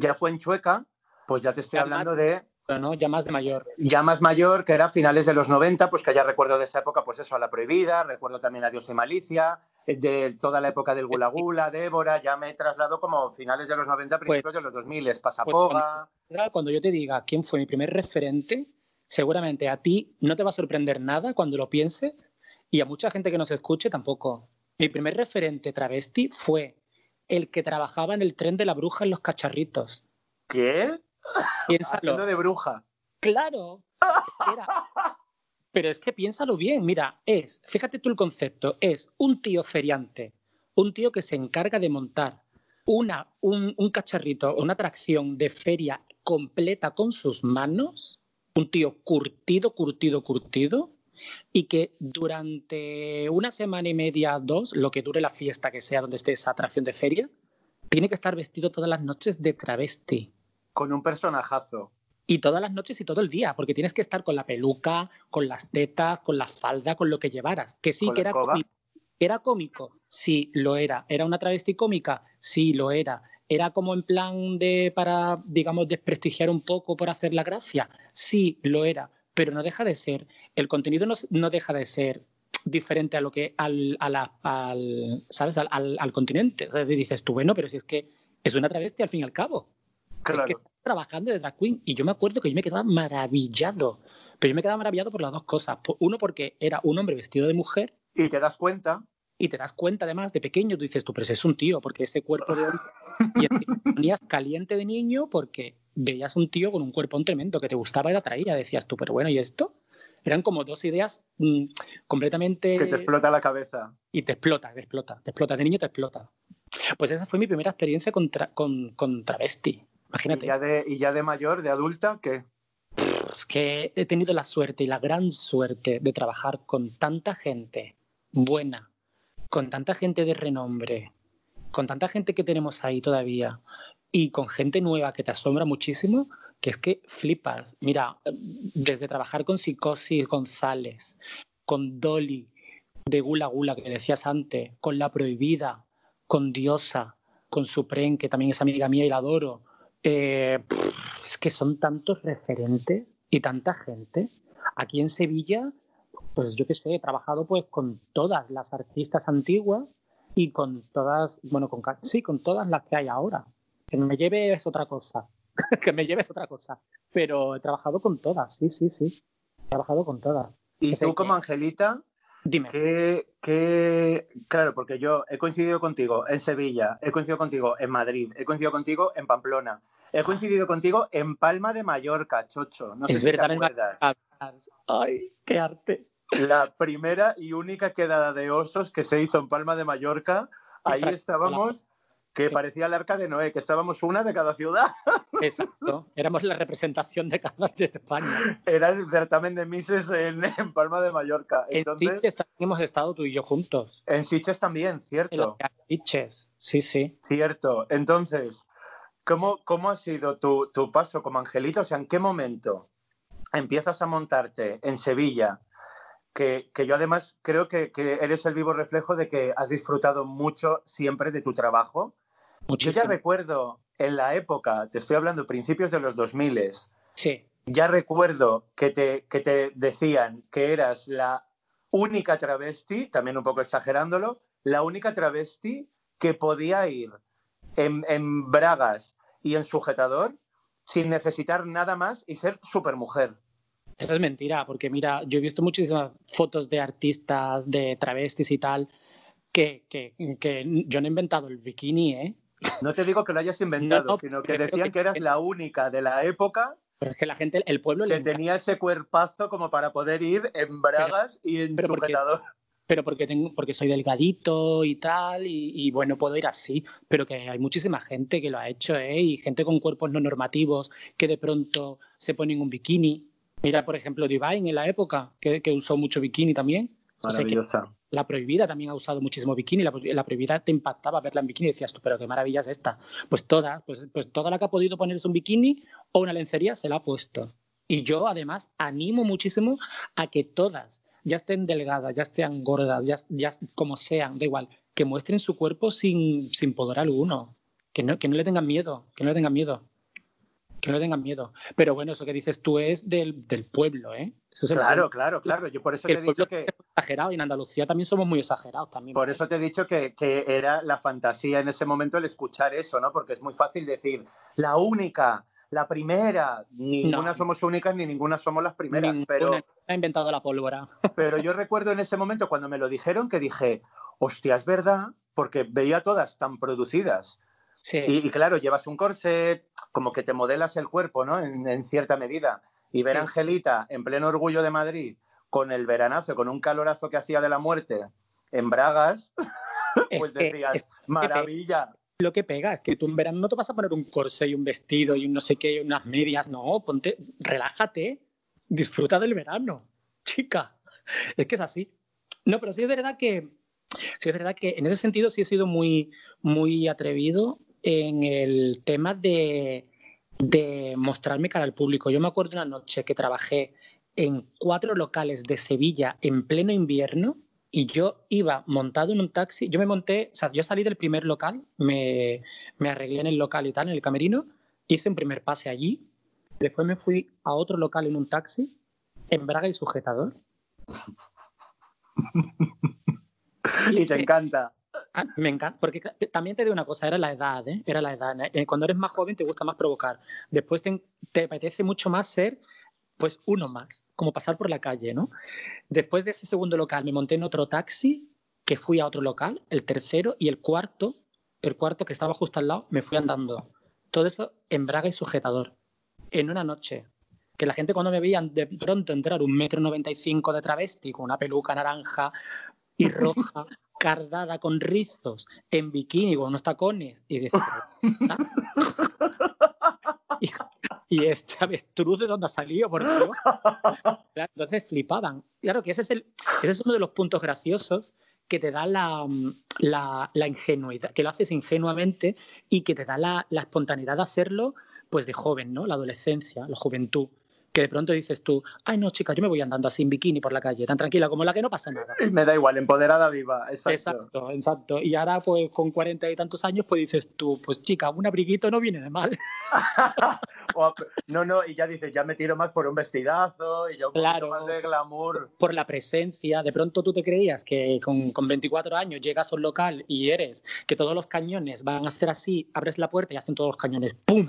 ya fue en Chueca, pues ya te estoy Ya hablando más- de no, ya más de mayor. ya más mayor, que era finales de los 90, pues que ya recuerdo de esa época, pues eso, a La Prohibida, recuerdo también a Dios y Malicia, eh, de toda la época del Gula Gula, Débora, ya me traslado como finales de los 90, principios de los 2000, Pasapoga. Ahora, Cuando yo te diga quién fue mi primer referente, seguramente a ti no te va a sorprender nada cuando lo pienses y a mucha gente que nos escuche tampoco. Mi primer referente travesti fue el que trabajaba en el tren de la bruja en los cacharritos. ¿Qué? Piénsalo. Haciendo de bruja. Claro, era... Pero es que piénsalo bien, mira, es, fíjate tú el concepto, es un tío feriante, un tío que se encarga de montar una, un, un cacharrito, una atracción de feria completa con sus manos, un tío curtido, curtido, curtido, y que durante una semana y media, dos, lo que dure la fiesta que sea donde esté esa atracción de feria, tiene que estar vestido todas las noches de travesti. Con un personajazo. Y todas las noches y todo el día, porque tienes que estar con la peluca, con las tetas, con la falda, con lo que llevaras. Que sí, ¿Con que era cómico. ¿Era cómico? Sí, lo era. ¿Era una travesti cómica? Sí, lo era. ¿Era como en plan de para, digamos, desprestigiar un poco por hacer la gracia? Sí, lo era. Pero no deja de ser, el contenido no, no deja de ser diferente a lo que al, a la- al ¿sabes? Al, al- al continente. Es decir, dices tú, bueno, pero si es que es una travesti al fin y al cabo. Claro. Es que está trabajando de drag queen. Y yo me acuerdo que yo me quedaba maravillado. Pero yo me quedaba maravillado por las dos cosas. Uno, porque era un hombre vestido de mujer. Y te das cuenta, Y te das cuenta, además, de pequeño, tú dices tú, pero ese es un tío, porque ese cuerpo de hombre. Y te ponías caliente de niño porque veías un tío con un cuerpo tremendo que te gustaba y te atraía. Decías tú, pero bueno, ¿y esto? Eran como dos ideas mm, completamente. que te explota la cabeza. y te explota, te explota, te explota, de niño te explota. Pues esa fue mi primera experiencia con, tra- con, con travesti. Imagínate. Y ya, de, y ya de mayor, de adulta, que Es que he tenido la suerte y la gran suerte de trabajar con tanta gente buena, con tanta gente de renombre, con tanta gente que tenemos ahí todavía y con gente nueva que te asombra muchísimo, que es que flipas. Mira, desde trabajar con Psicosis González, con Dolly de Gula Gula que decías antes, con La Prohibida, con Diosa, con Supren, que también es amiga mía y la adoro. Eh, es que son tantos referentes y tanta gente. Aquí en Sevilla, pues yo qué sé, he trabajado pues con todas las artistas antiguas y con todas, bueno, con sí, con todas las que hay ahora. Que me lleve es otra cosa. que me lleve es otra cosa. Pero he trabajado con todas, sí, sí, sí. He trabajado con todas. Y tú que- como Angelita, Dime. que, que, claro, porque yo he coincidido contigo en Sevilla, he coincidido contigo en Madrid, he coincidido contigo en Pamplona, he coincidido contigo en Palma de Mallorca, Chocho. No sé es si te verdad, en la- acuerdas. Ay, qué arte. La primera y única quedada de osos que se hizo en Palma de Mallorca, ahí estábamos, que parecía el arca de Noé, que estábamos una de cada ciudad. Exacto. Éramos la representación de cada de España. Era el certamen de Mises en, en Palma de Mallorca. En Sitges también hemos estado tú y yo juntos. en Sitges también, En cierto. los Sitges. Sí, sí. Cierto. Entonces, ¿cómo, cómo ha sido tu, tu paso como Angelito? O sea, ¿en qué momento empiezas a montarte en Sevilla? Que, que yo además creo que, que eres el vivo reflejo de que has disfrutado mucho siempre de tu trabajo. Yo ya Muchísimo. recuerdo en la época, te estoy hablando principios de los 2000, Sí. ya recuerdo que te, que te decían que eras la única travesti, también un poco exagerándolo, la única travesti que podía ir en, en bragas y en sujetador sin necesitar nada más y ser supermujer. Eso es mentira, porque mira, yo he visto muchísimas fotos de artistas, de travestis y tal, que, que, que yo no he inventado el bikini, ¿eh? No te digo que lo hayas inventado, No, no, sino que decían que- que eras la única de la época Pero es que la gente, el pueblo le que encanta. tenía ese cuerpazo como para poder ir en bragas y en pero porque- sujetador. pero porque tengo, porque soy delgadito y tal, y, y bueno, puedo ir así, pero que hay muchísima gente que lo ha hecho, ¿eh? Y gente con cuerpos no normativos que de pronto se ponen un bikini. Mira, por ejemplo, Divine en la época, que, que usó mucho bikini también. O sea Maravillosa. la prohibida también ha usado muchísimo bikini. La, la prohibida te impactaba verla en bikini y decías tú, pero qué maravilla es esta. Pues toda, pues, pues toda la que ha podido ponerse un bikini o una lencería se la ha puesto. Y yo además animo muchísimo a que todas, ya estén delgadas, ya estén gordas, ya, ya como sean, da igual, que muestren su cuerpo sin, sin pudor alguno. Que no, que no le tengan miedo, que no le tengan miedo. Que no tengan miedo. Pero bueno, eso que dices tú es del, del pueblo, ¿eh? Eso es el Claro, claro, claro. Yo por eso El te he dicho que, es exagerado y en Andalucía también somos muy exagerados también. Por eso te he dicho que, que era la fantasía en ese momento el escuchar eso, ¿no? Porque es muy fácil decir, la única, la primera, ninguna No. somos únicas ni ninguna somos las primeras, Ninguna pero, ha inventado la pólvora. pero yo recuerdo en ese momento cuando me lo dijeron que dije, hostia, es verdad, porque veía todas tan producidas. Sí. Y, y claro, llevas un corset, como que te modelas el cuerpo, ¿no? En, en cierta medida. y ver Sí. a Angelita en pleno orgullo de Madrid con el veranazo, con un calorazo que hacía de la muerte en Bragas, Es pues que- decías, es que maravilla. lo que pega es que tú en verano no te vas a poner un corsé y un vestido y un no sé qué, y unas medias, no, ponte, relájate, disfruta del verano, chica. Es que es así. No, pero sí es verdad que, sí es verdad que en ese sentido sí he sido muy, muy atrevido en el tema de, de mostrarme cara al público. Yo me acuerdo una noche que trabajé en cuatro locales de Sevilla en pleno invierno y yo iba montado en un taxi, yo me monté, o sea, yo salí del primer local, me, me arreglé en el local y tal, en el camerino, hice un primer pase allí, después me fui a otro local en un taxi, en braga y sujetador. Y te encanta. Ah, me encanta, porque también te digo una cosa, era la edad, ¿eh? Era la edad. Eh, Cuando eres más joven te gusta más provocar. Después te, te apetece mucho más ser, pues, uno más, como pasar por la calle, ¿no? Después de ese segundo local me monté en otro taxi, que fui a otro local, el tercero y el cuarto, el cuarto que estaba justo al lado, me fui andando. Todo eso en braga y sujetador, en una noche. Que la gente cuando me veían de pronto entrar un metro noventa y cinco de travesti con una peluca naranja y roja, cardada con rizos, en bikini con unos tacones, y decía, y, y este avestruz de dónde ha salido, por Dios. Entonces flipaban. Claro que ese es, el, ese es uno de los puntos graciosos que te da la, la, la ingenuidad, que lo haces ingenuamente y que te da la, la espontaneidad de hacerlo pues de joven, ¿no? La adolescencia, la juventud. Que de pronto dices tú, ay no, chica, yo me voy andando así en bikini por la calle, tan tranquila como la que no pasa nada. Me da igual, empoderada viva. Exacto. Exacto, exacto. Y ahora, pues, con cuarenta y tantos años, pues dices tú, pues chica, un abriguito no viene de mal. O- no, no, y ya dices, ya me tiro más por un vestidazo y ya un Claro. más de glamour. Por la presencia, de pronto tú te creías que con, con 24 años llegas a un local y eres que todos los cañones van a hacer así, abres la puerta y hacen todos los cañones ¡pum!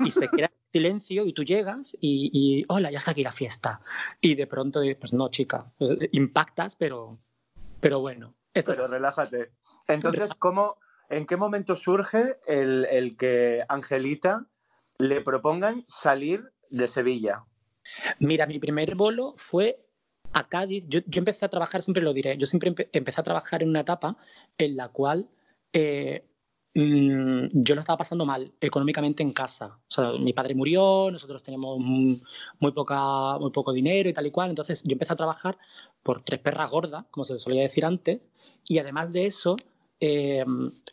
Y se queda silencio y tú llegas y, y, hola, ya está aquí la fiesta. Y de pronto, pues no, chica, eh, impactas, pero, pero bueno. Esto es Pero relájate. Entonces, ¿cómo, ¿en qué momento surge el, el que Angelita le propongan salir de Sevilla? Mira, mi primer bolo fue a Cádiz. Yo, yo empecé a trabajar, siempre lo diré, yo siempre empe- empecé a trabajar en una etapa en la cual eh, mm, yo lo estaba pasando mal económicamente en casa. O mi padre murió, nosotros teníamos mm, muy, poca, muy poco dinero y tal y cual. Entonces yo empecé a trabajar por tres perras gordas, como se solía decir antes, y además de eso, eh,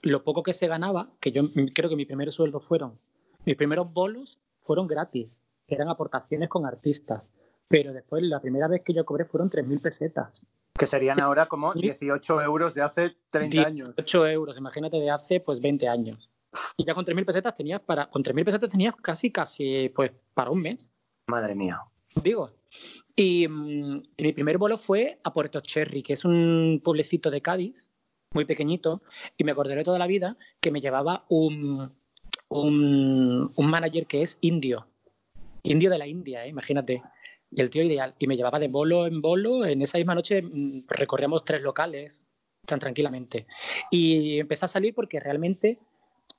lo poco que se ganaba, que yo creo que mi primer sueldo fueron, mis primeros bolos fueron gratis, eran aportaciones con artistas. Pero después, la primera vez que yo cobré fueron 3.000 pesetas. Que serían ahora como Sí. 18 euros de hace 30 años. 18 euros, imagínate, de hace pues 20 años. Y ya con 3.000 pesetas tenías para, con 3.000 pesetas tenías casi, casi, pues para un mes, Madre mía. digo. Y, mm, y mi primer vuelo fue a Puerto Cherry, que es un pueblecito de Cádiz, muy pequeñito, y me acordaré toda la vida que me llevaba un, un, un manager que es indio, indio de la India, ¿eh? imagínate. Y el tío ideal. Y me llevaba de bolo en bolo. En esa misma noche mm, recorríamos tres locales tan tranquilamente. Y empecé a salir porque realmente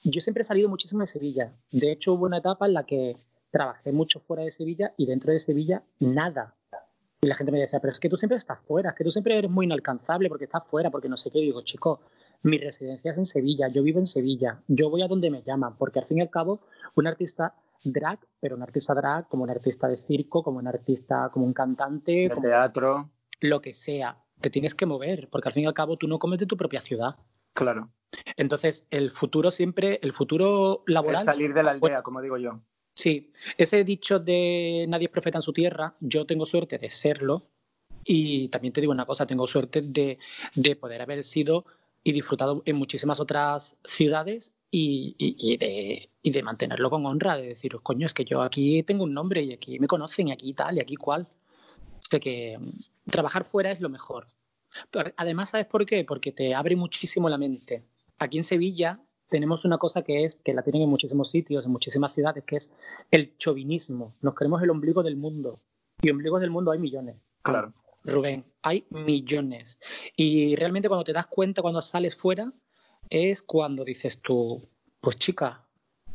yo siempre he salido muchísimo de Sevilla. De hecho, hubo una etapa en la que trabajé mucho fuera de Sevilla y dentro de Sevilla nada. Y la gente me decía, pero es que tú siempre estás fuera, es que tú siempre eres muy inalcanzable porque estás fuera, porque no sé qué. Y digo, chico, mi residencia es en Sevilla, yo vivo en Sevilla, yo voy a donde me llaman, porque al fin y al cabo, un artista drag, pero un artista drag como un artista de circo, como un artista, como un cantante, De como teatro, lo que sea, te tienes que mover, porque al fin y al cabo tú no comes de tu propia ciudad. claro. Entonces, el futuro siempre, el futuro Es laboral. salir de la aldea, como digo yo. Sí, ese dicho de nadie es profeta en su tierra, yo tengo suerte de serlo y también te digo una cosa, tengo suerte de, de poder haber sido y disfrutado en muchísimas otras ciudades y, y- y de, y de mantenerlo con honra, de decir, coño, es que yo aquí tengo un nombre y aquí me conocen y aquí tal y aquí cual. O sea que mm, trabajar fuera es lo mejor. Pero además, ¿sabes por qué? Porque te abre muchísimo la mente. Aquí en Sevilla tenemos una cosa que es, que la tienen en muchísimos sitios, en muchísimas ciudades, que es el chauvinismo. Nos creemos el ombligo del mundo. Y ombligos del mundo hay millones. Claro. Rubén, hay millones. Y realmente cuando te das cuenta, cuando sales fuera, es cuando dices tú, pues chica,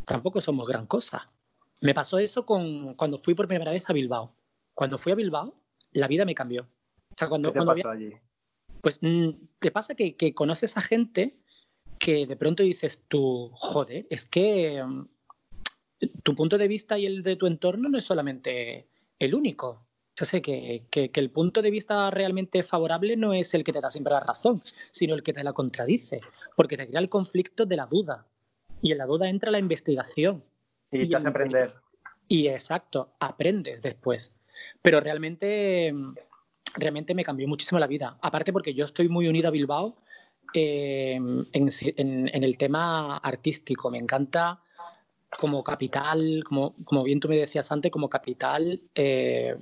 tampoco somos gran cosa. Me pasó eso con cuando fui por primera vez a Bilbao. Cuando fui a Bilbao, la vida me cambió. O sea, cuando, ¿Qué te cuando pasó allí? pues mm, te pasa que, que conoces a gente que de pronto dices tú, joder, es que mm, tu punto de vista y el de tu entorno no es solamente el único. O sea, sé que, que- que el punto de vista realmente favorable no es el que te da siempre la razón, sino el que te la contradice, porque te crea el conflicto de la duda. Y en la duda entra la investigación. Y y te hace aprender. Y exacto, aprendes después. Pero realmente, realmente me cambió muchísimo la vida. Aparte porque yo estoy muy unido a Bilbao eh, en, si- en- en el tema artístico. Me encanta como capital, como, como bien tú me decías antes, como capital, eh,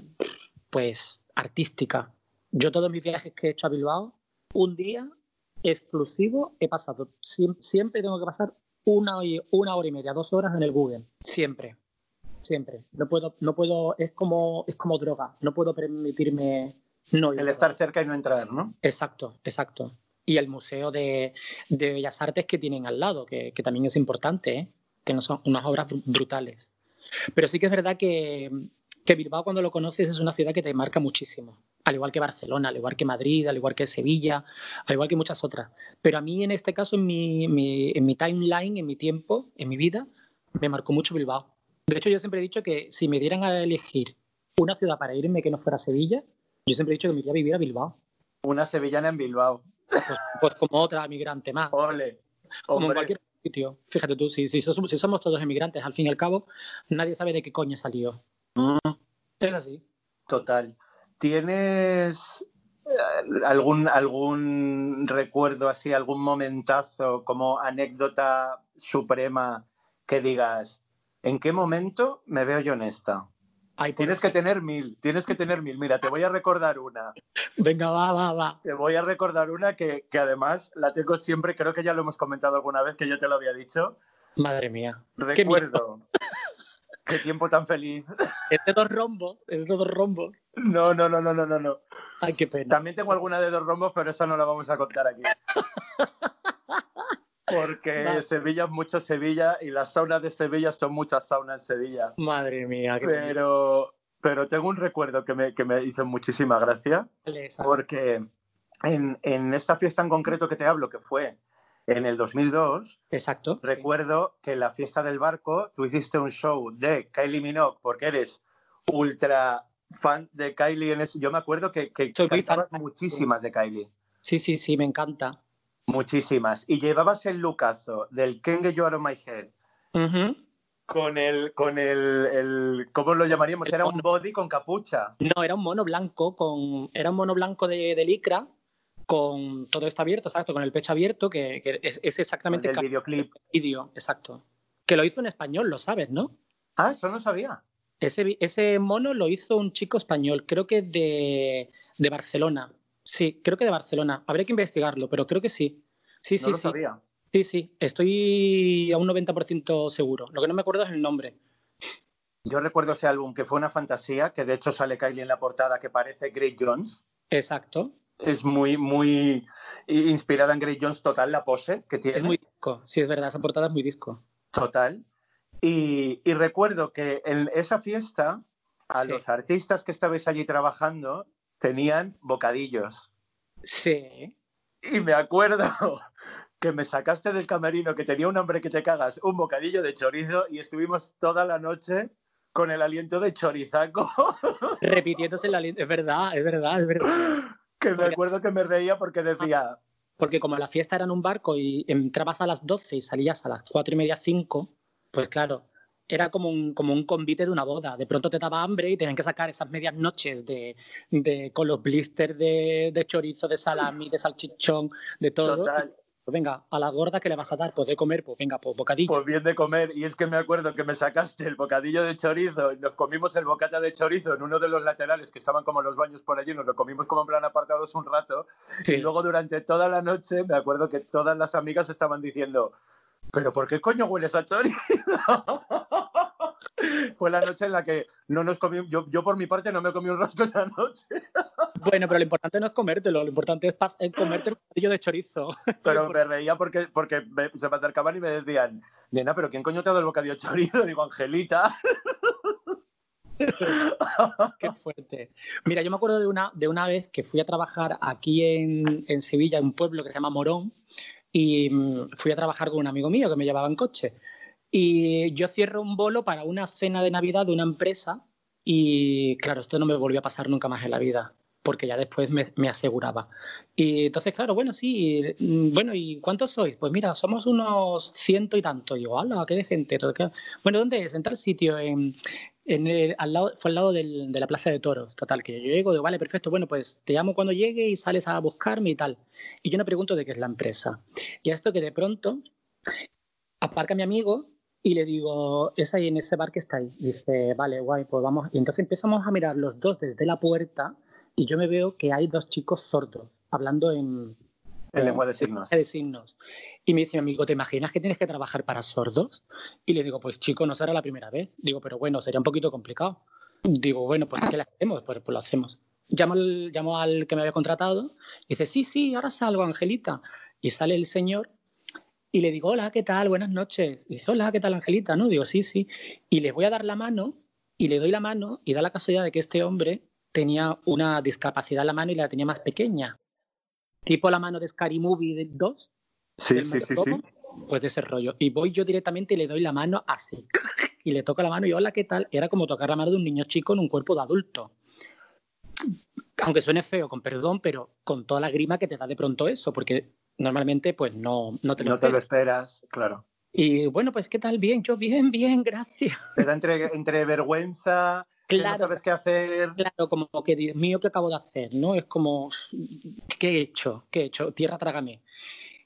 pues artística. Yo todos mis viajes que he hecho a Bilbao, un día exclusivo he pasado. Siem- siempre tengo que pasar una, una hora y media, dos horas en el Google. Siempre. Siempre. No puedo, no puedo, es como, es como droga. No puedo permitirme no. El estar cerca y no entrar, ¿no? Exacto, exacto. Y el Museo de, de Bellas Artes que tienen al lado, que, que también es importante, ¿eh? que no son unas obras bru- brutales. Pero sí que es verdad que, que Bilbao cuando lo conoces es una ciudad que te marca muchísimo, al igual que Barcelona, al igual que Madrid, al igual que Sevilla, al igual que muchas otras. Pero a mí en este caso, en mi, mi- en mi timeline, en mi tiempo, en mi vida, me marcó mucho Bilbao. De hecho, yo siempre he dicho que si me dieran a elegir una ciudad para irme que no fuera Sevilla, yo siempre he dicho que me iría a vivir a Bilbao. Una sevillana en Bilbao. Pues, pues como otra migrante más, Ole. como en cualquier sitio. Fíjate tú, si, si somos todos emigrantes, al fin y al cabo, nadie sabe de qué coño salió. Es así. total. ¿Tienes eh, algún, algún recuerdo así, algún momentazo como anécdota suprema que digas, ¿en qué momento me veo yo en esta? Ay, por- Tienes que tener mil, tienes que tener mil. Mira, te voy a recordar una. Venga, va, va, va. Te voy a recordar una que, que además la tengo siempre, creo que ya lo hemos comentado alguna vez, que yo te lo había dicho. Madre mía. Recuerdo. Qué tiempo tan feliz. Es de dos rombos, es de dos rombos. No, no, no, no, no, no, no. Ay, qué pena. También tengo alguna de dos rombos, pero esa no la vamos a contar aquí. Porque Vale. Sevilla es mucho Sevilla y las saunas de Sevilla son muchas saunas en Sevilla. Madre mía, qué. Pero, pero tengo un recuerdo que me, que me hizo muchísima gracia. Vale. Porque en, en esta fiesta en concreto que te hablo, que fue en el 2002, Exacto. sí. recuerdo que en la fiesta del barco tú hiciste un show de Kylie Minogue porque eres ultra fan de Kylie. En ese- Yo me acuerdo que, que Soy muy fan. cantabas muchísimas de Kylie. Sí, sí, sí, me encanta. Muchísimas. Y llevabas el lucazo del Can Get You Out of My Head con el, con el, el- ¿cómo lo llamaríamos? Era un body con capucha. No, era un mono blanco con. Era un mono blanco de, de licra con todo esto abierto, exacto, con el pecho abierto, que, que es, es exactamente el videoclip. vídeo, exacto. Que lo hizo en español, lo sabes, ¿no? Ah, eso no sabía. Ese, mono lo hizo un chico español, creo que de, de Barcelona. Sí, creo que de Barcelona. Habría que investigarlo, pero creo que sí. Sí, no sí, lo sí. sabía. Sí, sí. Estoy a un 90% seguro. Lo que no me acuerdo es el nombre. Yo recuerdo ese álbum que fue una fantasía, que de hecho sale Kylie en la portada que parece Great Jones. Exacto. Es muy, muy inspirada en Great Jones total la pose que tiene. Es muy disco. Sí, es verdad. Esa portada es muy disco. Total. Y, y recuerdo que en esa fiesta a Sí. los artistas que estabais allí trabajando tenían bocadillos. Sí. Y me acuerdo que me sacaste del camerino que tenía un hambre que te cagas, un bocadillo de chorizo y estuvimos toda la noche con el aliento de chorizaco, Repitiéndose la línea. Es verdad, es verdad, es verdad. Que me acuerdo que me reía porque decía, Porque como la fiesta era en un barco y entrabas a las 12 y salías a las 4 y media, 5, pues claro, era como un, como un convite de una boda. De pronto te daba hambre y tenían que sacar esas medias noches de, de con los blisters de, de chorizo, de salami, de salchichón, de todo. total, Pues venga, a la gorda que le vas a dar, pues de comer, pues venga, pues bocadillo. pues bien de comer. Y es que me acuerdo que me sacaste el bocadillo de chorizo y nos comimos el bocata de chorizo en uno de los laterales que estaban como los baños por allí, nos lo comimos como en plan apartados un rato. Sí. Y luego durante toda la noche me acuerdo que todas las amigas estaban diciendo, ¿pero por qué coño hueles a chorizo? Fue la noche en la que no nos comí, yo, yo por mi parte no me comí un rosco esa noche. Bueno, pero lo importante no es comértelo, lo importante es, comerte el bocadillo de chorizo. Pero me reía porque, porque me- se me acercaban y me decían, nena, ¿pero quién coño te ha dado el bocadillo de chorizo? Digo, Angelita. Qué fuerte. Mira, yo me acuerdo de una, de una vez que fui a trabajar aquí en, en Sevilla, en un pueblo que se llama Morón, y mm, fui a trabajar con un amigo mío que me llevaba en coche. Y yo cierro un bolo para una cena de Navidad de una empresa y claro, esto no me volvió a pasar nunca más en la vida, porque ya después me, aseguraba. Y entonces, claro, bueno, sí, bueno, ¿y cuántos sois? Pues mira, somos unos ciento y tanto. Y yo, ¡hala, qué de gente! Bueno, ¿dónde es? En tal sitio, en, en al lado, fue al lado del- de la Plaza de Toros, total, que yo llego, digo, vale, perfecto, bueno, pues te llamo cuando llegue y sales a buscarme y tal. Y yo no pregunto de qué es la empresa. Y esto que de pronto aparca mi amigo y le digo, es ahí en ese bar que está ahí. Dice, vale, guay, pues vamos. Y entonces empezamos a mirar los dos desde la puerta y yo me veo que hay dos chicos sordos hablando en, En lengua de signos. de signos. Y me dice mi amigo, ¿te imaginas que tienes que trabajar para sordos? Y le digo, pues chico, no será la primera vez. Digo, pero bueno, sería un poquito complicado. Digo, bueno, pues ¿qué le hacemos? Pues, pues lo hacemos. Llamo al, llamo al que me había contratado y dice, sí, sí, ahora salgo, Angelita. Y sale el señor y le digo, hola, ¿qué tal? Buenas noches. Y dice, hola, ¿qué tal, Angelita? ¿No? Digo, sí, sí. Y le voy a dar la mano y le doy la mano y da la casualidad de que este hombre tenía una discapacidad en la mano y la tenía más pequeña. Tipo la mano de Scary Movie 2, Sí, sí, sí, sí. Pues de ese rollo. Y voy yo directamente y le doy la mano así. Y le toco la mano y hola, ¿qué tal? Era como tocar la mano de un niño chico en un cuerpo de adulto. Aunque suene feo, con perdón, pero con toda la grima que te da de pronto eso, porque normalmente pues no, no te lo No te lo esperas. esperas, claro. Y bueno, pues ¿qué tal? Bien, yo bien, bien, gracias. Da entre, entre vergüenza, que no Claro, sabes qué hacer. claro, como que Dios mío, ¿qué acabo de hacer? ¿No? Es como, ¿qué he hecho? ¿Qué he hecho? Tierra, trágame.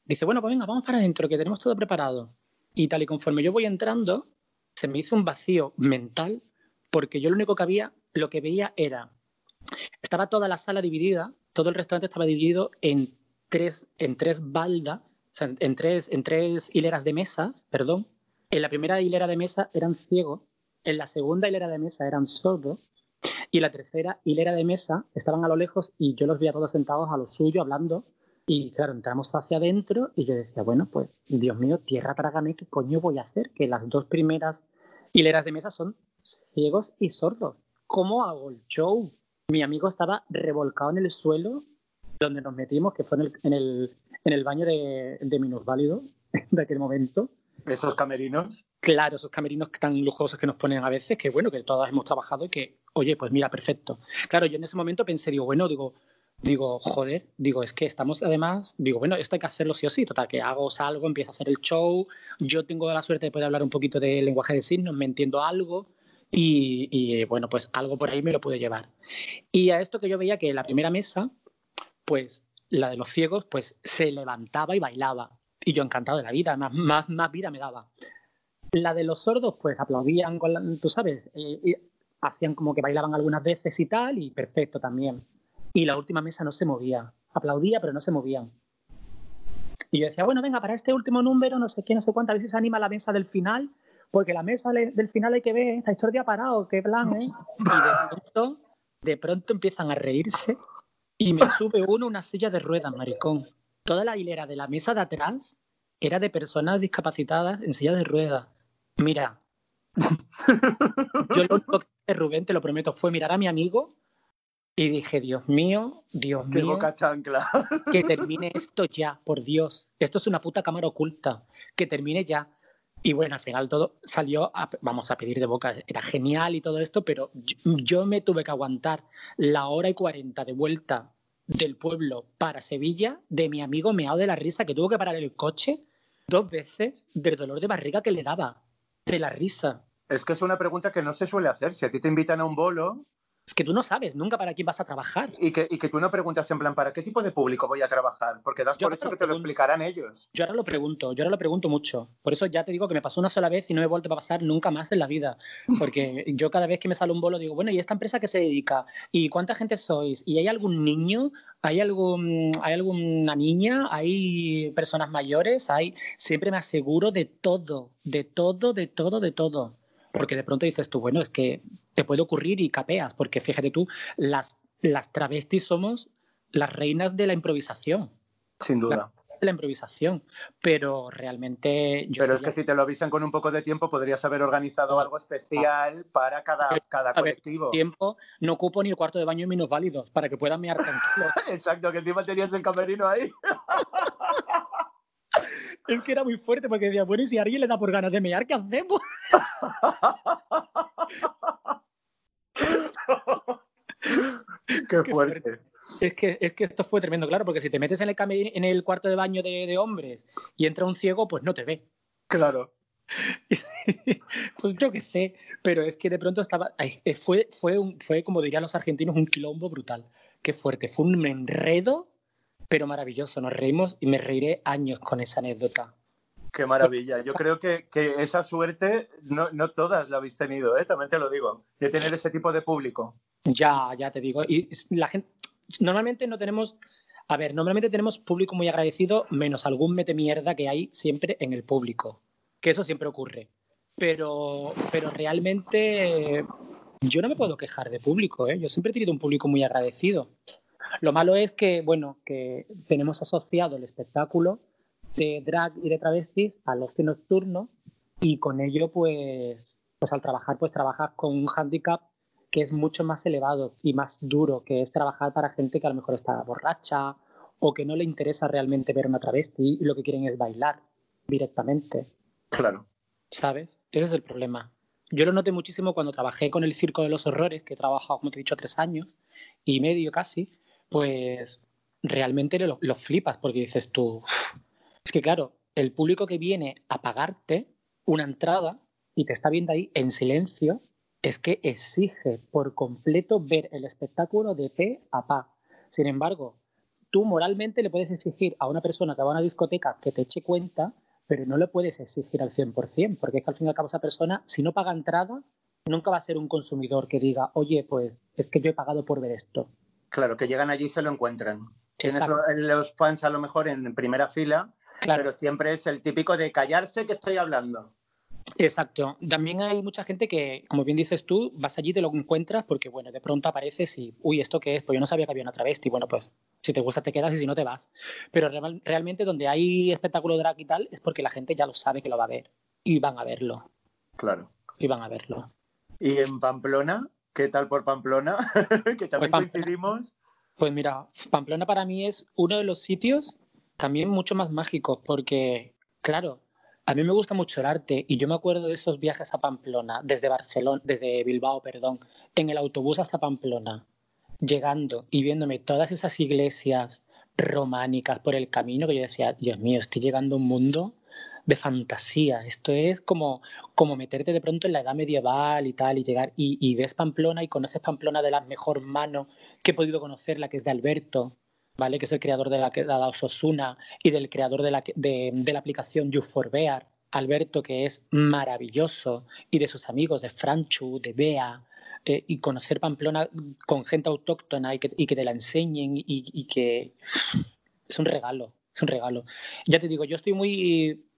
Dice, bueno, pues venga, vamos para adentro, que tenemos todo preparado. Y tal y conforme yo voy entrando, se me hizo un vacío mental, porque yo lo único que había, lo que veía era, estaba toda la sala dividida, todo el restaurante estaba dividido en tres, en tres baldas, en tres, en tres hileras de mesas, perdón. En la primera hilera de mesa eran ciegos, en la segunda hilera de mesa eran sordos, y en la tercera hilera de mesa estaban a lo lejos y yo los veía todos sentados a lo suyo hablando. Y claro, entramos hacia adentro y yo decía, bueno, pues Dios mío, tierra trágame, ¿qué coño voy a hacer? Que las dos primeras hileras de mesa son ciegos y sordos. ¿Cómo hago el show? Mi amigo estaba revolcado en el suelo donde nos metimos, que fue en el, en el, en el baño de, de minusválido de aquel momento. Esos camerinos. Claro, esos camerinos tan lujosos que nos ponen a veces, que bueno, que todas hemos trabajado y que, oye, pues mira, perfecto. Claro, yo en ese momento pensé, digo, bueno, digo, digo, joder, digo, es que estamos además, digo, bueno, esto hay que hacerlo sí o sí, total, que hago, salgo, empiezo a hacer el show, yo tengo la suerte de poder hablar un poquito de lenguaje de signos, me entiendo algo y, y, bueno, pues algo por ahí me lo pude llevar. Y a esto que yo veía que la primera mesa, pues la de los ciegos, pues se levantaba y bailaba. Y yo encantado de la vida, más, más, vida me daba. La de los sordos, pues aplaudían, con la- tú sabes, eh, y hacían como que bailaban algunas veces y tal, y perfecto también. Y la última mesa no se movía. Aplaudía, pero no se movían. Y yo decía, bueno, venga, para este último número, no sé qué, no sé cuántas veces anima la mesa del final, porque la mesa del final hay que ver, esta historia ha parado, qué plan, ¿eh? Y de pronto, de pronto empiezan a reírse y me sube uno una silla de ruedas, maricón. Toda la hilera de la mesa de atrás era de personas discapacitadas en silla de ruedas. Mira, yo lo único que hice, Rubén, te lo prometo, fue mirar a mi amigo y dije, Dios mío, Dios Qué mío, boca chancla. que termine esto ya, por Dios. Esto es una puta cámara oculta. Que termine ya. Y bueno, al final todo salió, a- vamos a pedir de boca, era genial y todo esto, pero yo, yo me tuve que aguantar la hora y cuarenta de vuelta del pueblo para Sevilla de mi amigo meado de la risa que tuvo que parar el coche dos veces del dolor de barriga que le daba, de la risa. Es que es una pregunta que no se suele hacer. Si a ti te invitan a un bolo Es que tú no sabes nunca para quién vas a trabajar. y que, y que tú no preguntas en plan, ¿para qué tipo de público voy a trabajar? Porque das Yo por hecho que te lo explicarán ellos. Yo ahora lo pregunto, yo ahora lo pregunto mucho. Por eso ya te digo que me pasó una sola vez y no me he vuelto a pasar nunca más en la vida. Porque yo cada vez que me sale un bolo digo, bueno, ¿y esta empresa qué se dedica? ¿Y cuánta gente sois? ¿Y hay algún niño? ¿Hay, algún, ¿Hay alguna niña? ¿Hay personas mayores? ¿Hay... Siempre me aseguro de todo, de todo, de todo, de todo. Porque de pronto dices tú, bueno, es que te puede ocurrir y capeas, porque fíjate tú, las las travestis somos las reinas de la improvisación. Sin duda. La improvisación. Pero realmente. Yo Pero es que si te lo avisan con un poco de tiempo, podrías haber organizado algo especial para cada, cada ver, colectivo. tiempo no ocupo ni el cuarto de baño en minusválidos para que puedan mear tranquilos. Exacto, que encima tenías el camerino ahí. Es que era muy fuerte porque decía, bueno, y si a alguien le da por ganas de mear, ¿qué hacemos? Qué Qué fuerte. Es que, es que esto fue tremendo, claro, porque si te metes en el, camer- en el cuarto de baño de, de hombres y entra un ciego, pues no te ve. Claro. pues yo qué sé, pero es que de pronto estaba. eh, fue, fue, un- fue, como dirían los argentinos, un quilombo brutal. Qué fuerte. Fue un enredo, pero maravilloso. Nos reímos y me reiré años con esa anécdota. Qué maravilla. Yo creo que, que esa suerte no, no todas la habéis tenido, ¿eh? también te lo digo, de tener ese tipo de público. Ya, ya te digo. Y la gente. Normalmente no tenemos. A ver, normalmente tenemos público muy agradecido, menos algún mete mierda que hay siempre en el público. Que eso siempre ocurre. Pero, pero realmente yo no me puedo quejar de público, ¿eh? Yo siempre he tenido un público muy agradecido. Lo malo es que, bueno, que tenemos asociado el espectáculo de drag y de travestis al ocio nocturno y con ello, pues, pues al trabajar, pues trabajas con un hándicap que es mucho más elevado y más duro, que es trabajar para gente que a lo mejor está borracha o que no le interesa realmente ver una travesti y lo que quieren es bailar directamente, Claro. ¿sabes? Ese es el problema. Yo lo noté muchísimo cuando trabajé con el Circo de los Horrores, que he trabajado, como te he dicho, tres años y medio casi, pues realmente lo, flipas porque dices tú, es que claro, el público que viene a pagarte una entrada y te está viendo ahí en silencio, es que exige por completo ver el espectáculo de pe a pa. Sin embargo, tú moralmente le puedes exigir a una persona que va a una discoteca que te eche cuenta, pero no le puedes exigir al 100%, porque es que al fin y al cabo esa persona, si no paga entrada, nunca va a ser un consumidor que diga, oye, pues es que yo he pagado por ver esto. Claro, que llegan allí y se lo encuentran. Tienes Exacto. los fans a lo mejor en primera fila, Claro. pero siempre es el típico de callarse que estoy hablando. Exacto. También hay mucha gente que, como bien dices tú, vas allí, te lo encuentras porque, bueno, de pronto apareces y, uy, ¿esto qué es? Pues yo no sabía que había una travesti. Bueno, pues si te gusta te quedas y si no te vas. Pero real- realmente donde hay espectáculo drag y tal es porque la gente ya lo sabe que lo va a ver y van a verlo. Claro. Y van a verlo. Y en Pamplona, ¿qué tal por Pamplona? que también Pues Pamplona- coincidimos. Pues mira, Pamplona para mí es uno de los sitios también mucho más mágicos porque, claro, a mí me gusta mucho el arte y yo me acuerdo de esos viajes a Pamplona, desde Barcelona, desde Bilbao, perdón, en el autobús hasta Pamplona, llegando y viéndome todas esas iglesias románicas por el camino que yo decía, Dios mío, estoy llegando a un mundo de fantasía. Esto es como, como meterte de pronto en la edad medieval y tal, y llegar y, ves Pamplona y conoces Pamplona de la mejor mano que he podido conocer, la que es de Alberto, ¿vale? Que es el creador de la que la Osasuna y del creador de la, de la aplicación You for Bear, Alberto, que es maravilloso, y de sus amigos, de Franchu, de Bea, eh, y conocer Pamplona con gente autóctona y que, y que te la enseñen y, y que es un regalo, es un regalo. Ya te digo, yo estoy muy...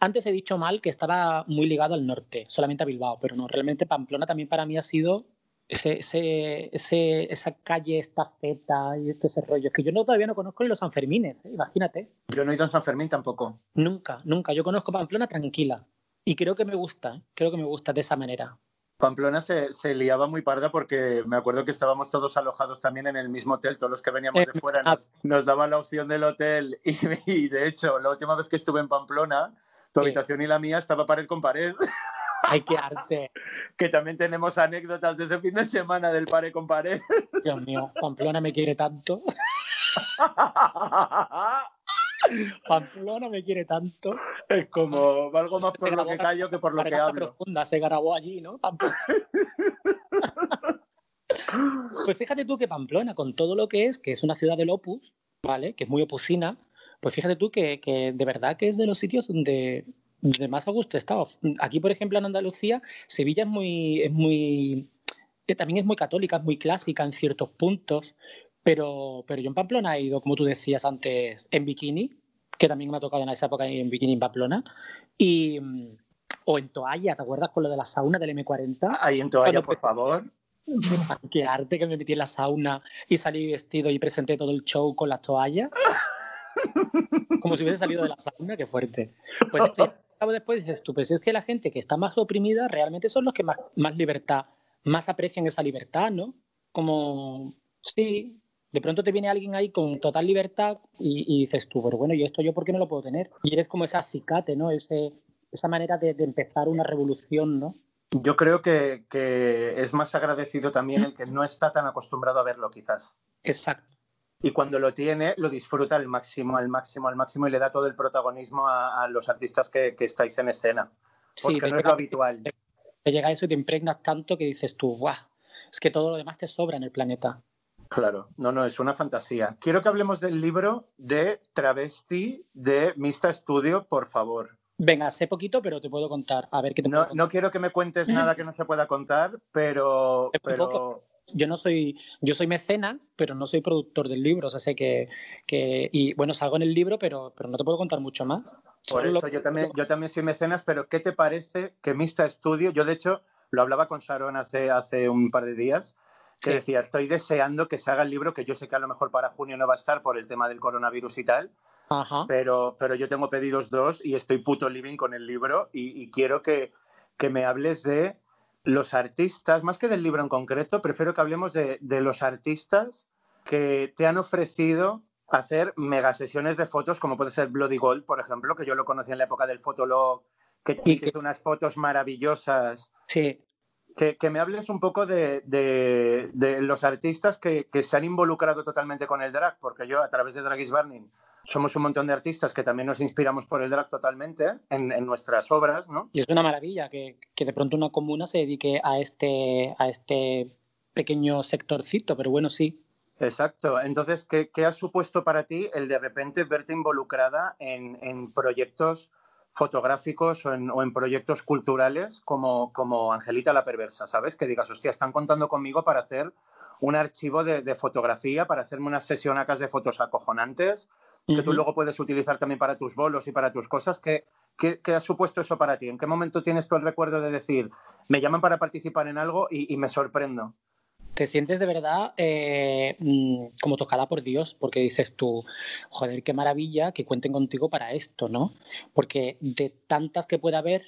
Antes he dicho mal que estaba muy ligado al norte, solamente a Bilbao, pero no, realmente Pamplona también para mí ha sido ese, ese, ese, esa calle, esta feta y este ese rollo. Que yo no, todavía no conozco ni los Sanfermines, ¿eh? imagínate. Yo no he ido en San Fermín tampoco. Nunca, nunca. Yo conozco Pamplona tranquila. Y creo que me gusta, ¿eh? creo que me gusta de esa manera. Pamplona se, se liaba muy parda porque me acuerdo que estábamos todos alojados también en el mismo hotel, todos los que veníamos de fuera nos, nos daban la opción del hotel y, y, de hecho la última vez que estuve en Pamplona, tu Sí. habitación y la mía estaba pared con pared, ¡Ay, qué arte! que también tenemos anécdotas de ese fin de semana del pared con pared. Dios mío, Pamplona me quiere tanto. Pamplona me quiere tanto. es como valgo más por Se lo que callo que por lo que hablo. profunda, se grabó allí, ¿no? Pamplona. Pues fíjate tú que Pamplona, con todo lo que es, que es una ciudad del opus, ¿vale? Que es muy opusina, pues fíjate tú que, que de verdad que es de los sitios donde, donde más a gusto he estado. Aquí, por ejemplo, en Andalucía, Sevilla es muy, es muy, eh, también es muy católica, es muy clásica en ciertos puntos, pero, pero yo en Pamplona he ido, como tú decías antes, en bikini, que también me ha tocado en esa época en bikini en Pamplona, y, o en toalla, ¿te acuerdas con lo de la sauna del M40? Ahí en toalla, Cuando por favor. Qué arte que me metí en la sauna y salí vestido y presenté todo el show con las toallas. Como si hubiese salido de la sauna, qué fuerte. Pues esto después dices tú, pues es que la gente que está más oprimida realmente son los que más, más libertad, más aprecian esa libertad, ¿no? Como, sí, de pronto te viene alguien ahí con total libertad y, dices tú, pero bueno, ¿y esto yo por qué no lo puedo tener? Y eres como ese acicate, ¿no? Ese, esa manera de, empezar una revolución, ¿no? Yo creo que, es más agradecido también el que no está tan acostumbrado a verlo, quizás. Exacto. Y cuando lo tiene, lo disfruta al máximo, al máximo, al máximo y le da todo el protagonismo a, los artistas que, estáis en escena. Porque no es lo habitual. Te llega eso y te impregnas tanto que dices tú, ¡guau! Es que todo lo demás te sobra en el planeta. Claro, no, no, es una fantasía. Quiero que hablemos del libro de Travesti de Mista Studio, por favor. Venga, sé poquito, pero te puedo contar. A ver qué te no, no quiero que me cuentes nada que no se pueda contar, pero, pero... Yo no soy, yo soy mecenas, pero no soy productor del libro, o sea, sé que, que y bueno, salgo en el libro, pero, pero no te puedo contar mucho más. Por eso yo también, yo también soy mecenas, pero ¿qué te parece que Mista Studio? Yo de hecho lo hablaba con Sharon hace, hace un par de días que decía, estoy deseando que se haga el libro, que yo sé que a lo mejor para junio no va a estar por el tema del coronavirus y tal, Pero, pero yo tengo pedidos dos y estoy puto living con el libro y, quiero que, me hables de los artistas, más que del libro en concreto, prefiero que hablemos de, los artistas que te han ofrecido hacer mega sesiones de fotos, como puede ser Bloody Gold, por ejemplo, que yo lo conocí en la época del Fotolog, que hizo unas fotos maravillosas. Sí que, me hables un poco de, los artistas que, se han involucrado totalmente con el drag, porque yo a través de Drag is Burning somos un montón de artistas que también nos inspiramos por el drag totalmente en, nuestras obras, ¿no? Y es una maravilla que, de pronto una comuna se dedique a este, a este pequeño sectorcito, pero bueno, sí. Exacto. Entonces, ¿qué, ha supuesto para ti el de repente verte involucrada en, en proyectos fotográficos o en, proyectos culturales como, como, Angelita la Perversa, ¿sabes? Que digas, hostia, están contando conmigo para hacer un archivo de, fotografía, para hacerme unas sesionacas de fotos acojonantes, que tú luego puedes utilizar también para tus bolos y para tus cosas. ¿Qué, ¿Qué, ha supuesto eso para ti? ¿En qué momento tienes tú el recuerdo de decir, me llaman para participar en algo y me sorprendo? Te sientes de verdad eh, mm, como tocada por Dios, porque dices tú, joder, qué maravilla que cuenten contigo para esto, ¿no? Porque de tantas que puede haber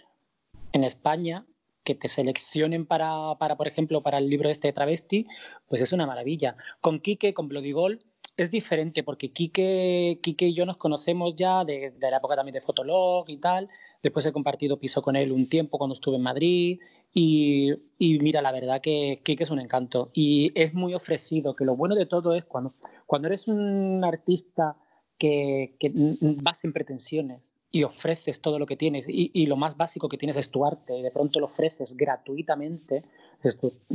en España, que te seleccionen para, para, por ejemplo, para el libro este de Travesti, pues es una maravilla. Con Quique, con Bloody Gold, es diferente, porque Quique, Quique y yo nos conocemos ya de, de la época también de Fotolog y tal, Después he compartido piso con él un tiempo cuando estuve en Madrid y, mira, la verdad que Kike es un encanto y es muy ofrecido, que lo bueno de todo es cuando, cuando eres un artista que, que vas sin pretensiones y ofreces todo lo que tienes y, lo más básico que tienes es tu arte y de pronto lo ofreces gratuitamente,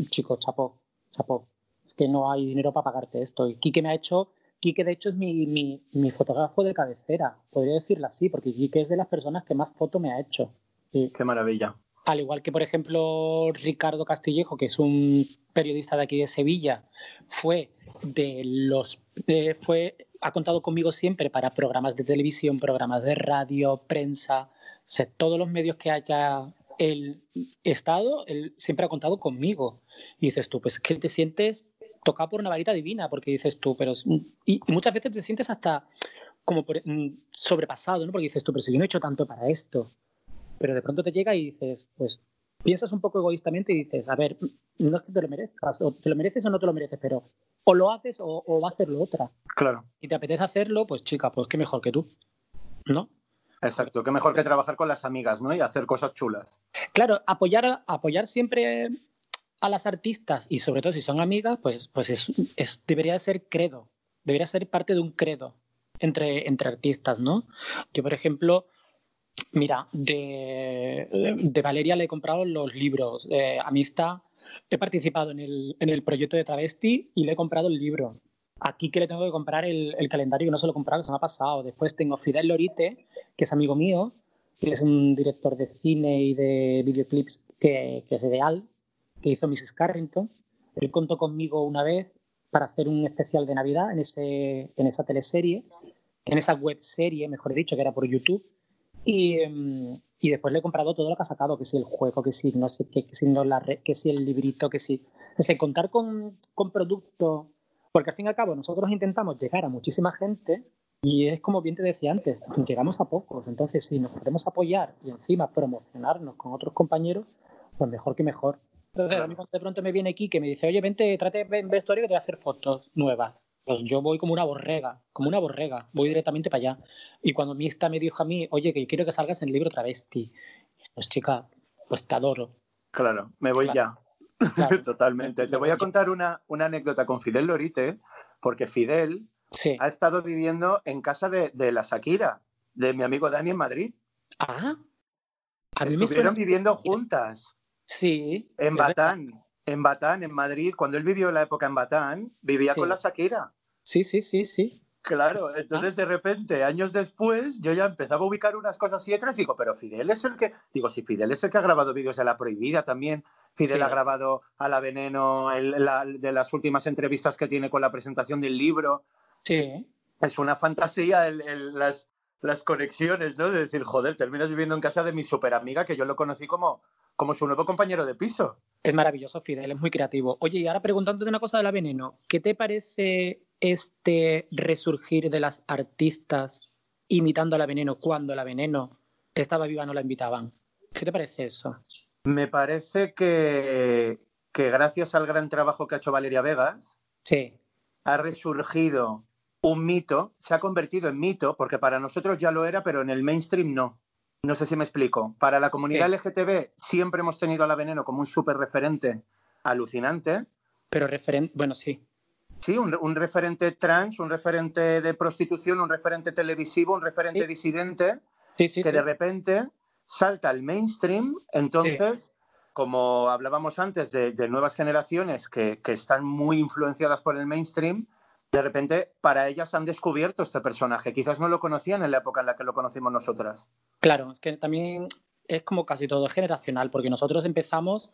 chico, chapo, chapo, es que no hay dinero para pagarte esto. Y Kike me ha hecho Quique, de hecho, es mi, mi, fotógrafo de cabecera, podría decirlo así, porque Quique es de las personas que más foto me ha hecho. Qué maravilla. Al igual que, por ejemplo, Ricardo Castillejo, que es un periodista de aquí de Sevilla, fue de los. fue, ha contado conmigo siempre para programas de televisión, programas de radio, prensa, o todos los medios que haya el estado, él siempre ha contado conmigo. Y dices tú, pues que te sientes tocado por una varita divina, porque dices tú, pero. Y muchas veces te sientes hasta como mm, sobrepasado, ¿no? Porque dices tú, pero si yo no he hecho tanto para esto. Pero de pronto te llega y dices, pues piensas un poco egoístamente y dices, a ver, no es que te lo merezcas, o te lo mereces o no te lo mereces, pero o lo haces o, va a hacerlo otra. Claro. Y te apetece hacerlo, pues chica, pues qué mejor que tú, ¿no? Exacto, qué mejor que trabajar con las amigas, ¿no? Y hacer cosas chulas. Claro, apoyar, apoyar siempre a las artistas y sobre todo si son amigas, pues, pues es, debería ser credo, debería ser parte de un credo entre, entre artistas, ¿no? Yo, por ejemplo, mira, de, de Valeria le he comprado los libros, de Amistad, he participado en el, en el proyecto de Travesti y le he comprado el libro. Aquí que le tengo que comprar el, el calendario que no se lo he comprado, se me ha pasado. Después tengo Fidel Lorite, que es amigo mío, que es un director de cine y de videoclips que, que es ideal, que hizo Mrs. Carrington. Él contó conmigo una vez para hacer un especial de Navidad en, ese, en esa teleserie, en esa web serie, mejor dicho, que era por YouTube. Y, em, y, después le he comprado todo lo que ha sacado, que si el juego, que si no sé qué, que si, no la que si el librito, que si... Entonces, contar con, con productos, porque al fin y al cabo nosotros intentamos llegar a muchísima gente y es como bien te decía antes, llegamos a pocos. Entonces, si nos podemos apoyar y encima promocionarnos con otros compañeros, pues mejor que mejor. Entonces, a mí de pronto me viene aquí que me dice, oye, vente, trate de vestuario que te voy a hacer fotos nuevas. Pues yo voy como una borrega, como una borrega, voy directamente para allá. Y cuando Mista me dijo a mí, oye, que quiero que salgas en el libro travesti, pues chica, pues te adoro. Claro, me voy ya. Claro. Totalmente. Te voy a contar una, una anécdota con Fidel Lorite, porque Fidel Sí. ha estado viviendo en casa de, de la Shakira, de mi amigo Dani en Madrid. Ah, a mí me Estuvieron suena... viviendo juntas Sí. en verdad. Batán, en Batán, en Madrid. Cuando él vivió la época en Batán, vivía Sí. con la Shakira. Sí, sí, sí, sí. Claro, entonces de repente, años después, yo ya empezaba a ubicar unas cosas y otras, digo, pero Fidel es el que, digo, si Fidel es el que ha grabado vídeos de La Prohibida también, Fidel Sí. ha grabado a La Veneno el- la- de las últimas entrevistas que tiene con la presentación del libro, Sí. es una fantasía el- el- las, las conexiones, ¿no? De decir, joder, terminas viviendo en casa de mi super amiga que yo lo conocí como, como su nuevo compañero de piso. Es maravilloso, Fidel, es muy creativo. Oye, y ahora preguntándote una cosa de la veneno, ¿qué te parece este resurgir de las artistas imitando a la veneno cuando la veneno estaba viva no la invitaban? ¿Qué te parece eso? Me parece que, que gracias al gran trabajo que ha hecho Valeria Vegas, Sí, ha resurgido un mito, se ha convertido en mito, porque para nosotros ya lo era, pero en el mainstream no. No sé si me explico. Para la comunidad Sí. LGTB siempre hemos tenido a la veneno como un súper referente alucinante. pero referente, bueno, sí, Sí, un, un referente trans, un referente de prostitución, un referente televisivo, un referente Sí. disidente, sí, sí, que de repente salta al mainstream. Entonces, como hablábamos antes de, de nuevas generaciones que, que están muy influenciadas por el mainstream, de repente para ellas han descubierto este personaje. Quizás no lo conocían en la época en la que lo conocimos nosotras. Claro, es que también es como casi todo generacional, porque nosotros empezamos,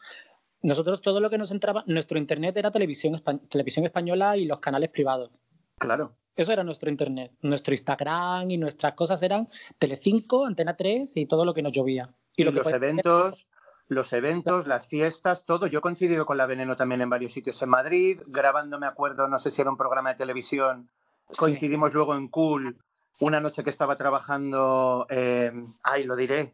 nosotros todo lo que nos entraba, nuestro internet era televisión, televisión española y los canales privados. Claro. Eso era nuestro internet. Nuestro Instagram y nuestras cosas eran Telecinco, Antena 3 y todo lo que nos llovía. Y, lo los eventos, los eventos, las fiestas, todo. Yo he coincidido con la Veneno también en varios sitios en Madrid, grabando, me acuerdo, no sé si era un programa de televisión. Sí. Coincidimos luego en Cool, una noche que estaba trabajando, eh, ay, lo diré,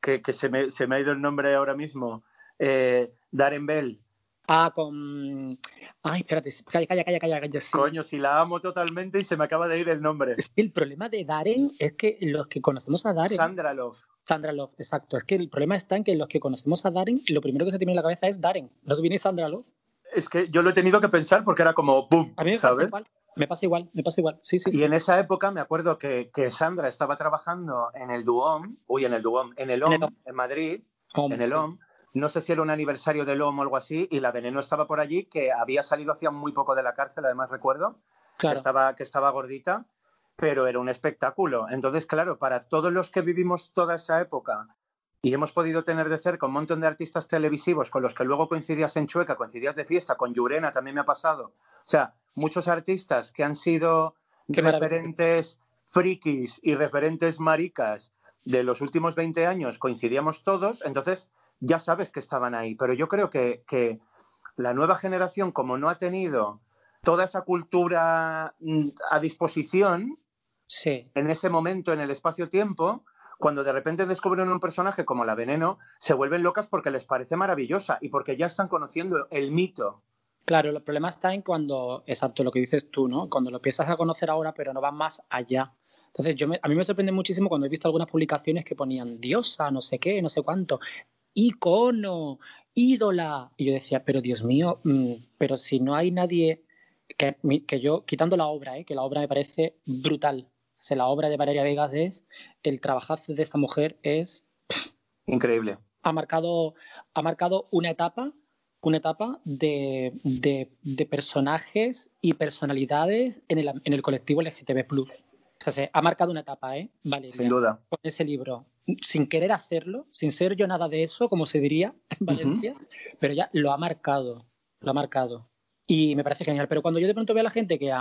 que, que se, me, se me ha ido el nombre ahora mismo, eh, Darren Bell. Ah, con. Ay, espérate, calla, calla, calla, calla. calla, sí. Coño, si la amo totalmente y se me acaba de ir el nombre. Es que el problema de Darren es que los que conocemos a Darren. Sandra Love. Sandra Love, exacto. Es que el problema está en que los que conocemos a Darren, lo primero que se te viene en la cabeza es Darren. No te viene Sandra Love. Es que yo lo he tenido que pensar porque era como boom, A mí me pasa igual. Me pasa igual, me pasa igual. Sí, sí, Y sí. en esa época me acuerdo que, que Sandra estaba trabajando en el Duom, uy, en el Duom, en el En el OM, en Madrid, en el. OM. No sé si era un aniversario del OM o algo así, y la Veneno estaba por allí, que había salido hacía muy poco de la cárcel, además recuerdo, que, Claro. estaba, que estaba gordita, pero era un espectáculo. Entonces, claro, para todos los que vivimos toda esa época y hemos podido tener de cerca un montón de artistas televisivos con los que luego coincidías en Chueca, coincidías de fiesta, con Llurena también me ha pasado. O sea, muchos artistas que han sido Qué maravilla. referentes frikis y referentes maricas de los últimos 20 años, coincidíamos todos, entonces ya sabes que estaban ahí. Pero yo creo que, que la nueva generación, como no ha tenido toda esa cultura mm, a disposición, Sí. en ese momento, en el espacio-tiempo, cuando de repente descubren un personaje como la Veneno, se vuelven locas porque les parece maravillosa y porque ya están conociendo el mito. Claro, el problema está en cuando, exacto, lo que dices tú, ¿no? Cuando lo empiezas a conocer ahora, pero no vas más allá. Entonces, yo me- a mí me sorprende muchísimo cuando he visto algunas publicaciones que ponían diosa, no sé qué, no sé cuánto, icono, ídola. Y yo decía, pero Dios mío, mm, pero si no hay nadie que, que yo, quitando la obra, ¿eh? que la obra me parece brutal. O sea, la obra de Valeria Vegas es, el trabajazo de esta mujer es Increíble. ha marcado, ha marcado una etapa, una etapa de, de- de personajes y personalidades en el, en el colectivo LGTB+. O sea, se- ha marcado una etapa, ¿eh? Vale, Sin duda. con ese libro, sin querer hacerlo, sin ser yo nada de eso, como se diría en Valencia, pero ya lo ha marcado, lo ha marcado. Y me parece genial. Pero cuando yo de pronto veo a la gente que,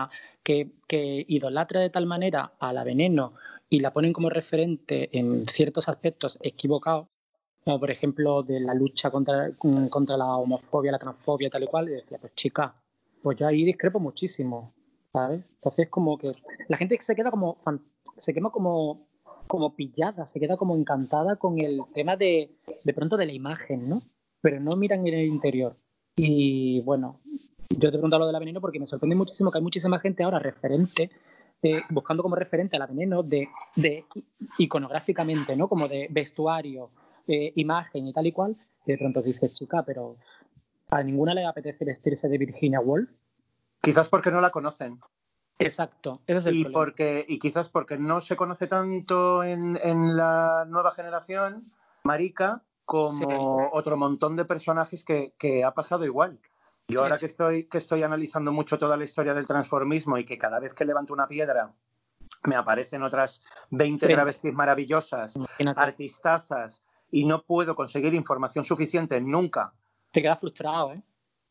que idolatra de tal manera a la veneno y la ponen como referente en ciertos aspectos equivocados, como por ejemplo de la lucha contra, contra la homofobia, la transfobia, tal y cual, y decía, pues chica, pues yo ahí discrepo muchísimo, ¿sabes? Entonces como que la gente se queda como, se quema como, como pillada, se queda como encantada con el tema de, de pronto de la imagen, ¿no? Pero no miran en el interior. Y bueno, yo te he preguntado lo de la veneno porque me sorprende muchísimo que hay muchísima gente ahora referente eh, buscando como referente a la veneno de, de, iconográficamente, ¿no? Como de vestuario, eh, imagen y tal y cual, y de pronto dices, chica, pero a ninguna le apetece vestirse de Virginia Woolf. Quizás porque no la conocen. Exacto, ese es el y problema. Porque, y quizás porque no se conoce tanto en, en la nueva generación, Marica, como Sí. otro montón de personajes que, que ha pasado igual. Yo ahora que estoy, que estoy analizando mucho toda la historia del transformismo y que cada vez que levanto una piedra me aparecen otras 20 Sí. travestis maravillosas, Imagínate, artistazas, y no puedo conseguir información suficiente nunca. te quedas frustrado, ¿eh?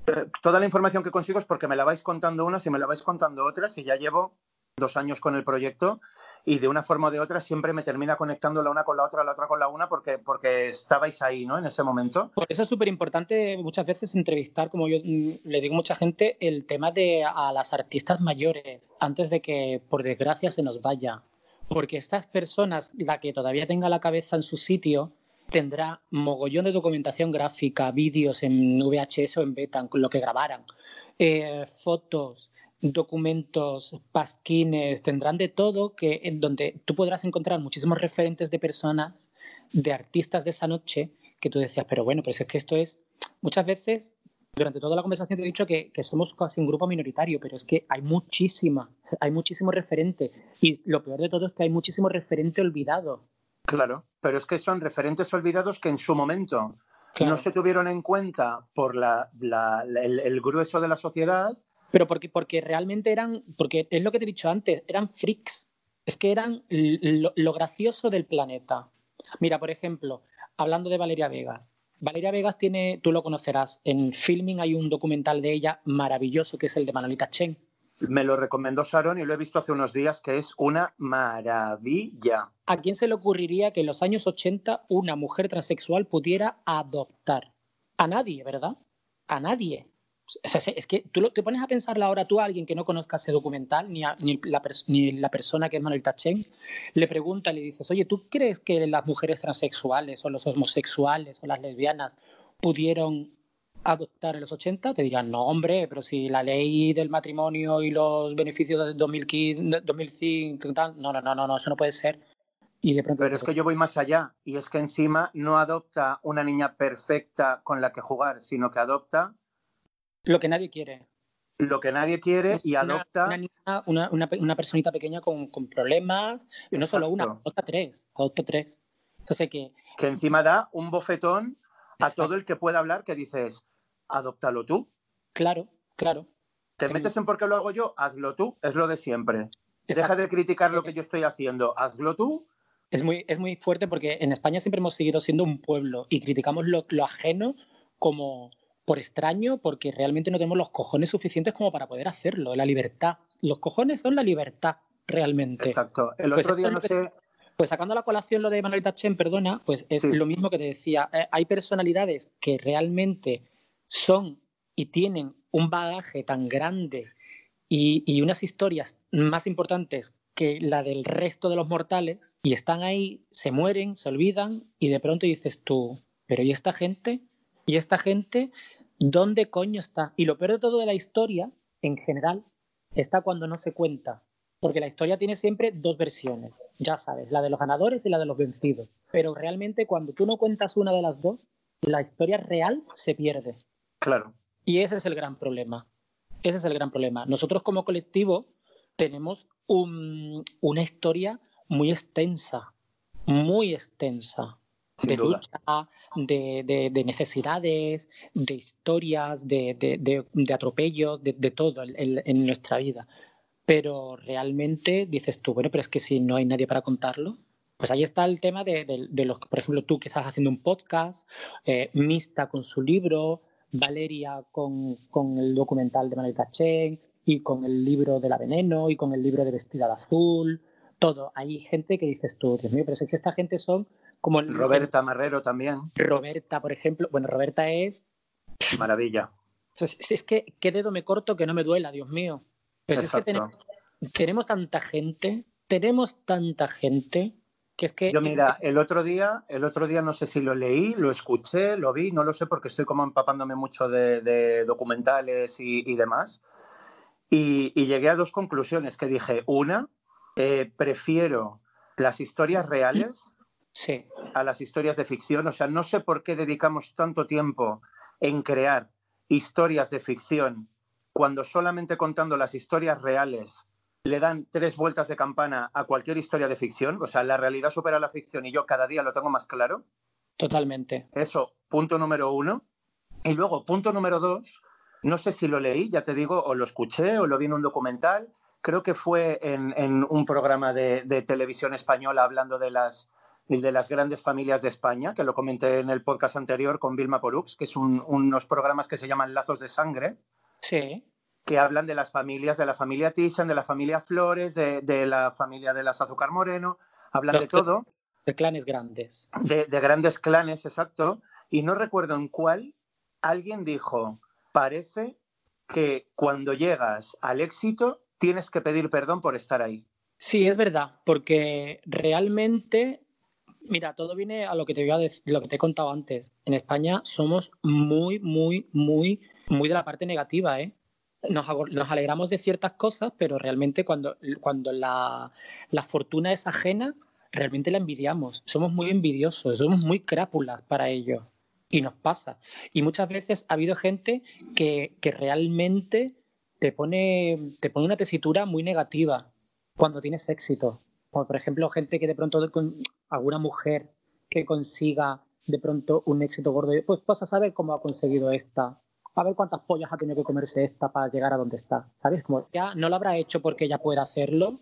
Eh, Toda la información que consigo es porque me la vais contando unas y me la vais contando otras y ya llevo dos años con el proyecto y de una forma o de otra siempre me termina conectando la una con la otra, la otra con la una porque, porque estabais ahí, ¿no? En ese momento. Por eso es súper importante muchas veces entrevistar, como yo mm, le digo a mucha gente, el tema de a las artistas mayores, antes de que, por desgracia, se nos vaya. Porque estas personas, la que todavía tenga la cabeza en su sitio, tendrá mogollón de documentación gráfica, vídeos en VHS o en beta, lo que grabaran, eh, fotos, documentos, pasquines, tendrán de todo que en donde tú podrás encontrar muchísimos referentes de personas, de artistas de esa noche, que tú decías, pero bueno, pues es que esto es, muchas veces, durante toda la conversación te he dicho que, que somos casi un grupo minoritario, pero es que hay muchísima, hay muchísimo referente. Y lo peor de todo es que hay muchísimo referente olvidado. Claro, pero es que son referentes olvidados que en su momento Claro. no se tuvieron en cuenta por la, la- la- el, el grueso de la sociedad. Pero porque, porque realmente eran, porque es lo que te he dicho antes, eran freaks. Es que eran lo, lo gracioso del planeta. Mira, por ejemplo, hablando de Valeria Vegas. Valeria Vegas tiene, tú lo conocerás, en Filming hay un documental de ella maravilloso que es el de Manolita Chen. Me lo recomendó Sharon y lo he visto hace unos días que es una maravilla. ¿A quién se le ocurriría que en los años 80 una mujer transexual pudiera adoptar? A nadie, ¿verdad? A nadie. O sea, es que tú lo- te pones a pensarla ahora tú a alguien que no conozca ese documental, ni, a- ni la, ni la persona que es Manuel Chen, le pregunta, le dices, oye, ¿tú crees que las mujeres transexuales o los homosexuales o las lesbianas pudieron adoptar en los 80? Te dirán, no, hombre, pero si la ley del matrimonio y los beneficios del 2015, 2005, tal, no, no, no, no, no, eso no puede ser. Y de pronto Pero es que yo voy más allá y es que encima no adopta una niña perfecta con la que jugar, sino que adopta lo que nadie quiere. lo que nadie quiere y Una- adopta una, niña, una, una, una personita pequeña con, con problemas, y no solo una, adopta tres, adopta tres. Entonces que que encima da un bofetón a Exacto. todo el que pueda hablar que dices, adóptalo tú. claro, claro. ¿Te Em, metes en por qué lo hago yo? Hazlo tú, es lo de siempre. Deja de criticar lo que yo estoy haciendo, hazlo tú. Es muy, es muy fuerte porque en España siempre hemos seguido siendo un pueblo y criticamos lo, lo ajeno como por extraño porque realmente no tenemos los cojones suficientes como para poder hacerlo, la libertad. Los cojones son la libertad, realmente. Exacto. El Pues otro día no sé, Pues sacando a la colación lo de Manuelita Chen, perdona, pues es Sí. lo mismo que te decía. Eh, hay personalidades que realmente son y tienen un bagaje tan grande y, y unas historias más importantes que la del resto de los mortales y están ahí, se mueren, se olvidan y de pronto dices tú, pero ¿y esta gente? ¿Y esta gente dónde coño está? Y lo peor de todo de la historia, en general, está cuando no se cuenta. Porque la historia tiene siempre dos versiones, ya sabes, la de los ganadores y la de los vencidos. Pero realmente cuando tú no cuentas una de las dos, la historia real se pierde. claro, Y ese es el gran problema. Ese es el gran problema. Nosotros como colectivo tenemos un- una historia muy extensa, muy extensa, sin de duda. lucha, de, de- de necesidades, de historias, de, de- atropellos, de, de todo en, nuestra vida. Pero realmente dices tú, bueno, pero es que si no hay nadie para contarlo, pues ahí está el tema de, los, por ejemplo, tú que estás haciendo un podcast, eh, Mista con su libro, Valeria con, con el documental de Manuel Chen y con el libro de la veneno y con el libro de vestida de azul, todo. Hay gente que dices tú, Dios mío, pero es que esta gente son Como el- Roberta Marrero también. Roberta, por ejemplo. Bueno, Roberta es. Maravilla. Es, es que, ¿qué dedo me corto que no me duela, Dios mío? Pero es que tenemos, tenemos tanta gente, tenemos tanta gente, que es que. Yo mira, el otro día, el otro día no sé si lo leí, lo escuché, lo vi, no lo sé porque estoy como empapándome mucho de, de documentales y, y demás. Y, y llegué a dos conclusiones que dije. Una, eh, prefiero las historias reales Sí, a las historias de ficción. O sea, no sé por qué dedicamos tanto tiempo en crear historias de ficción cuando solamente contando las historias reales le dan tres vueltas de campana a cualquier historia de ficción. O sea, la realidad supera la ficción y yo cada día lo tengo más claro. totalmente. Eso, punto número uno. Y luego, punto número dos, no sé si lo leí, ya te digo, o lo escuché o lo vi en un documental. Creo que fue en, en un programa de, de televisión española hablando de las, de las grandes familias de España, que lo comenté en el podcast anterior con Vilma Porux, que es un- unos programas que se llaman Lazos de Sangre, Sí, que hablan de las familias, de la familia Thyssen, de la familia Flores, de, de la familia de las Azúcar Moreno, hablan Los de todo de clanes grandes. de, de grandes clanes, exacto, y no recuerdo en cuál alguien dijo, parece que cuando llegas al éxito tienes que pedir perdón por estar ahí. Sí, es verdad, porque realmente, mira, todo viene a lo que te voy a decir, lo que te he contado antes. En España somos muy, muy, muy, muy de la parte negativa, ¿eh? Nos, nos alegramos de ciertas cosas, pero realmente cuando, cuando la, la fortuna es ajena, realmente la envidiamos. Somos muy envidiosos, somos muy crápulas para ello. Y nos pasa. Y muchas veces ha habido gente que, que realmente te pone, te pone una tesitura muy negativa cuando tienes éxito. Como por ejemplo, gente que de pronto, alguna mujer que consiga de pronto un éxito gordo, pues vas a saber cómo ha conseguido esta, a ver cuántas pollas ha tenido que comerse esta para llegar a donde está, ¿sabes? Como ya no lo habrá hecho porque ella pueda hacerlo,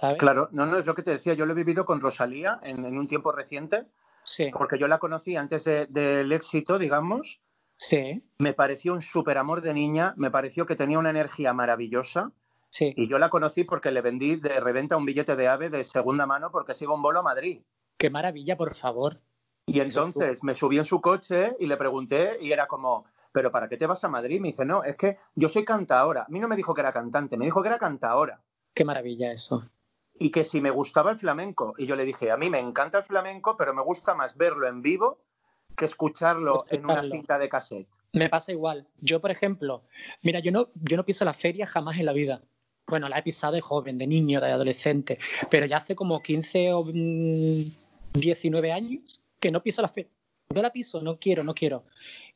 ¿sabes? Claro, no, no es lo que te decía, yo lo he vivido con Rosalía en, en un tiempo reciente, Sí, porque yo la conocí antes de- del éxito, digamos, sí, me pareció un súper amor de niña, me pareció que tenía una energía maravillosa, sí. y yo la conocí porque le vendí de reventa un billete de ave de segunda mano porque se iba un bolo a Madrid. Qué maravilla, por favor. Y entonces me subí en su coche y le pregunté y era como, ¿pero para qué te vas a Madrid? Me dice, no, es que yo soy cantaora. A mí no me dijo que era cantante, me dijo que era cantaora. Qué maravilla eso. Y que si me gustaba el flamenco. Y yo le dije, a mí me encanta el flamenco, pero me gusta más verlo en vivo que escucharlo en una cinta de cassette. Me pasa igual. Yo, por ejemplo, mira, yo no, yo no piso la feria jamás en la vida. Bueno, la he pisado de joven, de niño, de adolescente, pero ya hace como 15 o mm, 19 años que no piso la feria. No la piso, no quiero, no quiero.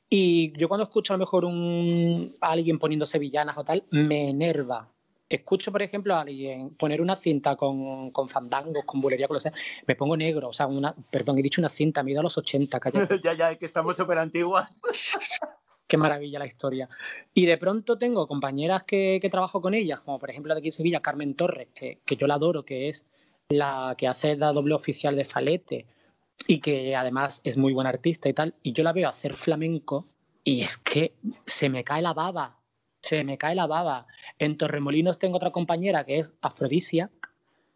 Y yo cuando escucho a lo mejor un, a alguien poniendo sevillanas o tal, me enerva. Escucho, por ejemplo, a alguien poner una cinta con, con fandangos, con bulería, con lo sea, me pongo negro. O sea, una, perdón, he dicho una cinta, me he ido a los 80, cállate. ya, ya, es que estamos súper antiguas. Qué maravilla la historia. Y de pronto tengo compañeras que, trabajo con ellas, como por ejemplo de aquí en Sevilla, Carmen Torres, que, que yo la adoro, que es la que hace la doble oficial de Falete y que además es muy buena artista y tal. Y yo la veo hacer flamenco y es que se me cae la baba, se me cae la baba. En Torremolinos tengo otra compañera que es Afrodisia,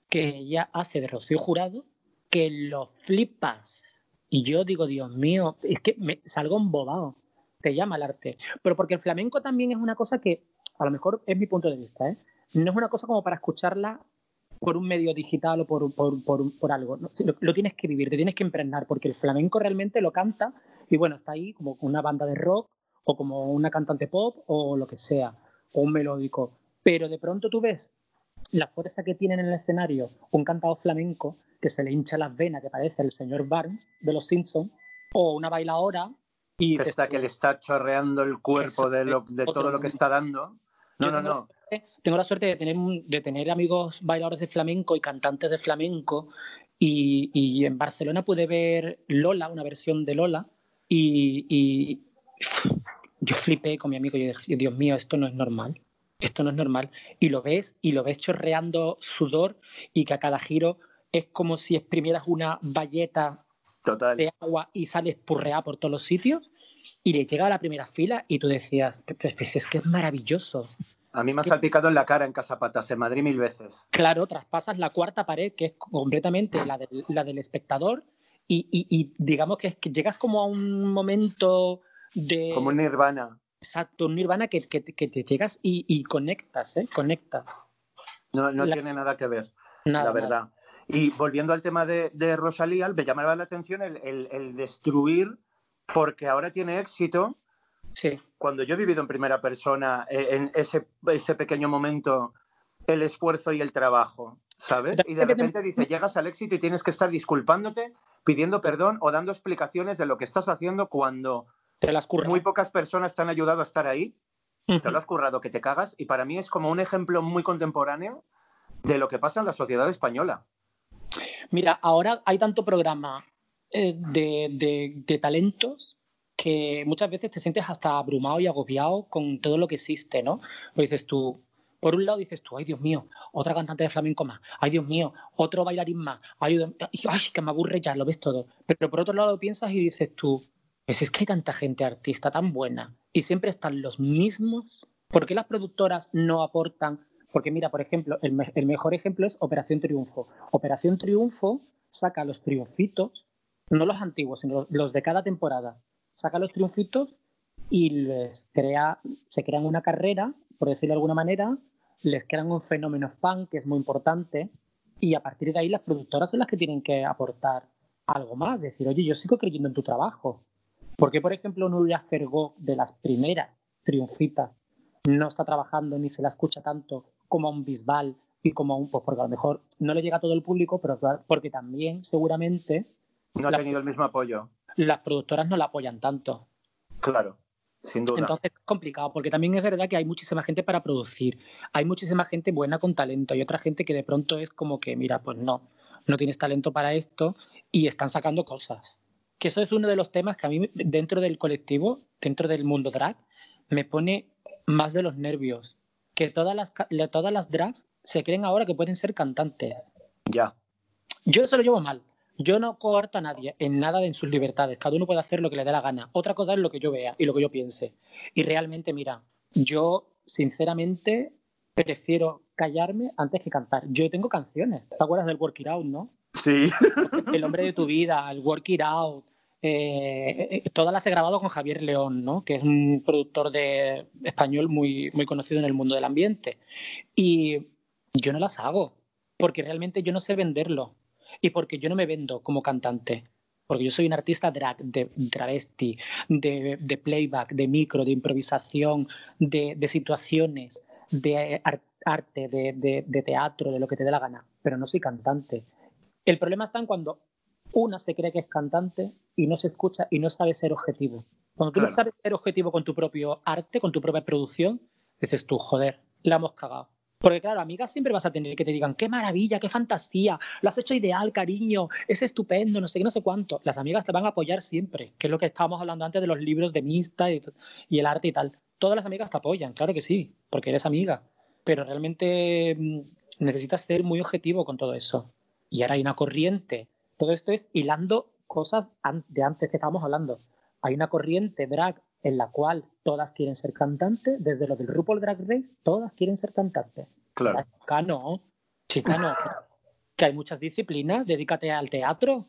que ella hace de Rocío Jurado, que lo flipas. Y yo digo, Dios mío, es que me salgo embobado te llama el arte. Pero porque el flamenco también es una cosa que, a lo mejor es mi punto de vista, ¿eh? no es una cosa como para escucharla por un medio digital o por, por, por, algo. ¿no? Lo, tienes que vivir, te tienes que impregnar, porque el flamenco realmente lo canta y bueno, está ahí como una banda de rock o como una cantante pop o lo que sea, o un melódico. Pero de pronto tú ves la fuerza que tiene en el escenario un cantador flamenco que se le hincha las venas, que parece el señor Barnes de los Simpsons, o una bailadora y que, está, que le está chorreando el cuerpo de, lo, de todo lo que está dando. No, no, no. La, tengo la suerte de tener, de tener amigos bailadores de flamenco y cantantes de flamenco. Y, y, en Barcelona pude ver Lola, una versión de Lola. Y, y yo flipé con mi amigo y dije, Dios mío, esto no es normal. Esto no es normal. Y lo ves, y lo ves chorreando sudor y que a cada giro es como si exprimieras una valleta Total. de agua y sale espurreada por todos los sitios y le llega a la primera fila y tú decías, pues es que es maravilloso. A mí me ha salpicado en la cara en Casapatas, en Madrid mil veces. Claro, traspasas la cuarta pared, que es completamente la del, la del espectador, y, y- y digamos que, es que llegas como a un momento de... Como un nirvana. Exacto, un nirvana que, que, que te llegas y, y conectas, ¿eh? Conectas. No, no La- tiene nada que ver, Nada, la nada. Y volviendo al tema de, de Rosalía, me llamaba la atención el, el- el destruir, porque ahora tiene éxito. Sí, Cuando yo he vivido en primera persona, eh, en ese, ese pequeño momento, el esfuerzo y el trabajo, ¿sabes? Y de repente dice, llegas al éxito y tienes que estar disculpándote, pidiendo perdón o dando explicaciones de lo que estás haciendo cuando te las muy pocas personas te han ayudado a estar ahí te lo has currado que te cagas y para mí es como un ejemplo muy contemporáneo de lo que pasa en la sociedad española. Mira, ahora hay tanto programa eh, de, de- talentos que muchas veces te sientes hasta abrumado y agobiado con todo lo que existe, ¿no? Lo dices tú, por un lado dices tú, ay Dios mío, otra cantante de flamenco más, ay Dios mío, otro bailarín más, ay, ay, que me aburre ya, lo ves todo. Pero por otro lado piensas y dices tú, pues es que hay tanta gente artista tan buena y siempre están los mismos. ¿Por qué las productoras no aportan? Porque mira, por ejemplo, el, me- el mejor ejemplo es Operación Triunfo. Operación Triunfo saca los triunfitos, no los antiguos, sino los de cada temporada. Saca los triunfitos y les crea, se crean una carrera, por decirlo de alguna manera, les crean un fenómeno fan que es muy importante y a partir de ahí las productoras son las que tienen que aportar algo más, decir, oye, yo sigo creyendo en tu trabajo. ¿Por qué, por ejemplo, Nuria Fergó, de las primeras triunfitas, no está trabajando ni se la escucha tanto como a un Bisbal y como a un, pues porque a lo mejor no le llega a todo el público, pero claro, porque también seguramente No ha tenido el mismo apoyo, las productoras no la apoyan tanto. claro, sin duda. Entonces es complicado, porque también es verdad que hay muchísima gente para producir, hay muchísima gente buena con talento, hay otra gente que de pronto es como que, mira, pues no, no tienes talento para esto y están sacando cosas. Que eso es uno de los temas que a mí dentro del colectivo, dentro del mundo drag, me pone más de los nervios. Que todas las, todas las drags se creen ahora que pueden ser cantantes. ya, Yo eso lo llevo mal. Yo no coarto a nadie en nada de en sus libertades. Cada uno puede hacer lo que le dé la gana. Otra cosa es lo que yo vea y lo que yo piense. Y realmente, mira, yo sinceramente prefiero callarme antes que cantar. Yo tengo canciones. ¿Te acuerdas del Work It Out, no? sí, El hombre de tu vida, el Work It Out. Eh, eh, todas las he grabado con Javier León, ¿no? que es un productor de español muy, muy conocido en el mundo del ambiente. Y yo no las hago, porque realmente yo no sé venderlo y porque yo no me vendo como cantante. Porque yo soy un artista drag, de travesti, de, playback, de micro, de improvisación, de, de situaciones, de ar- arte, de- de teatro, de lo que te dé la gana. Pero no soy cantante. El problema está en cuando una se cree que es cantante y no se escucha y no sabe ser objetivo. Cuando tú no sabes ser objetivo con tu propio arte, con tu propia producción, dices tú, joder, la hemos cagado. Porque claro, amigas siempre vas a tener que te digan, qué maravilla, qué fantasía, lo has hecho ideal, cariño, es estupendo, no sé qué, no sé cuánto. Las amigas te van a apoyar siempre, que es lo que estábamos hablando antes de los libros de Mista y, y el arte y tal. Todas las amigas te apoyan, claro que sí, porque eres amiga. Pero realmente mm, necesitas ser muy objetivo con todo eso. Y ahora hay una corriente. Todo esto es hilando cosas de antes que estábamos hablando. Hay una corriente drag en la cual todas quieren ser cantantes, desde lo del RuPaul Drag Race, todas quieren ser cantantes. claro. Chica, no. Chica, no. que hay muchas disciplinas, dedícate al teatro,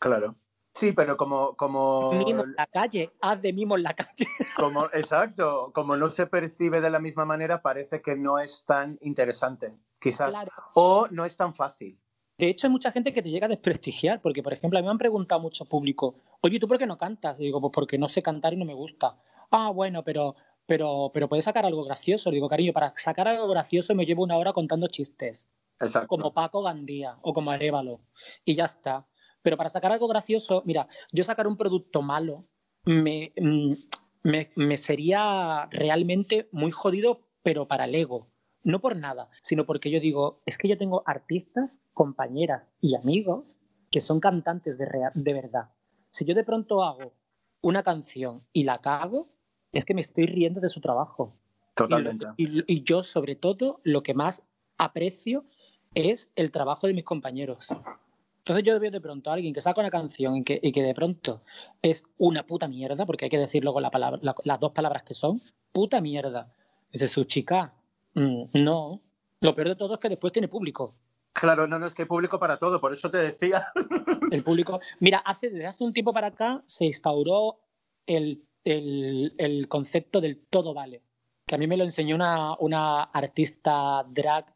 Claro. Sí, pero como, como, mimo en la calle, haz de mimo en la calle. como, exacto, como no se percibe de la misma manera, parece que no es tan interesante, quizás, Claro. o no es tan fácil. De hecho, hay mucha gente que te llega a desprestigiar, porque, por ejemplo, a mí me han preguntado mucho público, oye, ¿tú por qué no cantas? Y digo, pues porque no sé cantar y no me gusta. Ah, bueno, pero, pero, pero puedes sacar algo gracioso. Digo, cariño, para sacar algo gracioso me llevo una hora contando chistes, Exacto. como Paco Gandía o como Arevalo, y ya está. Pero para sacar algo gracioso, mira, yo sacar un producto malo me, mm, me, me sería realmente muy jodido, pero para el ego. No por nada, sino porque yo digo, es que yo tengo artistas, compañeras y amigos que son cantantes de, rea- de verdad. Si yo de pronto hago una canción y la cago, es que me estoy riendo de su trabajo. Totalmente. Y, lo- y- y yo, sobre todo, lo que más aprecio es el trabajo de mis compañeros. Entonces yo veo de pronto a alguien que saca una canción y que, y que de pronto es una puta mierda, porque hay que decirlo con la palabra, la- las dos palabras que son, puta mierda. Dice su chica, "Mm, no. Lo peor de todo es que después tiene público. Claro, no, no, es que hay público para todo, por eso te decía. El público. Mira, hace, desde hace un tiempo para acá se instauró el, el, el concepto del todo vale, que a mí me lo enseñó una, una artista drag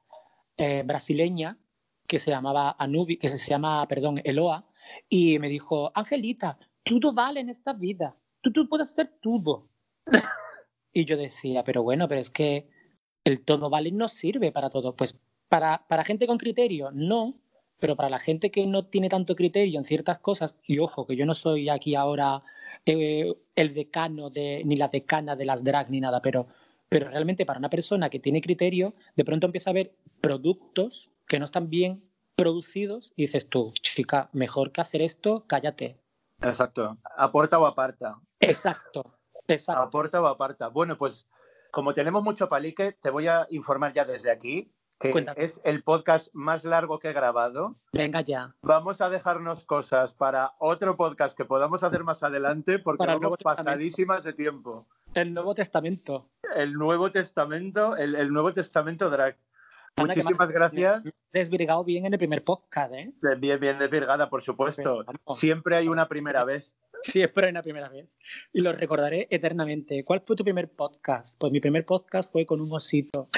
eh, brasileña que se llamaba Anubi, que se llama, perdón, Eloa, y me dijo, Angelita, todo vale en esta vida, tú, tú puedes hacer todo. y yo decía, pero bueno, pero es que el todo vale no sirve para todo. Pues para, para gente con criterio, no, pero para la gente que no tiene tanto criterio en ciertas cosas, y ojo, que yo no soy aquí ahora eh, el decano de, ni la decana de las drag ni nada, pero, pero realmente para una persona que tiene criterio, de pronto empieza a ver productos que no están bien producidos y dices tú, chica, mejor que hacer esto, cállate. Exacto. Aporta o aparta. Exacto. Exacto. Aporta o aparta. Bueno, pues como tenemos mucho palique, te voy a informar ya desde aquí que Cuéntame. es el podcast más largo que he grabado. Venga ya. Vamos a dejarnos cosas para otro podcast que podamos hacer más adelante porque vamos pasadísimas de tiempo. El Nuevo Testamento. El Nuevo Testamento, el, el Nuevo Testamento drag. Anda, Muchísimas gracias. Desvirgado bien en el primer podcast, ¿eh? Bien, bien desvirgada, por supuesto. Siempre hay una primera vez. Sí, espero en la primera vez. Y lo recordaré eternamente. ¿Cuál fue tu primer podcast? Pues mi primer podcast fue con un osito.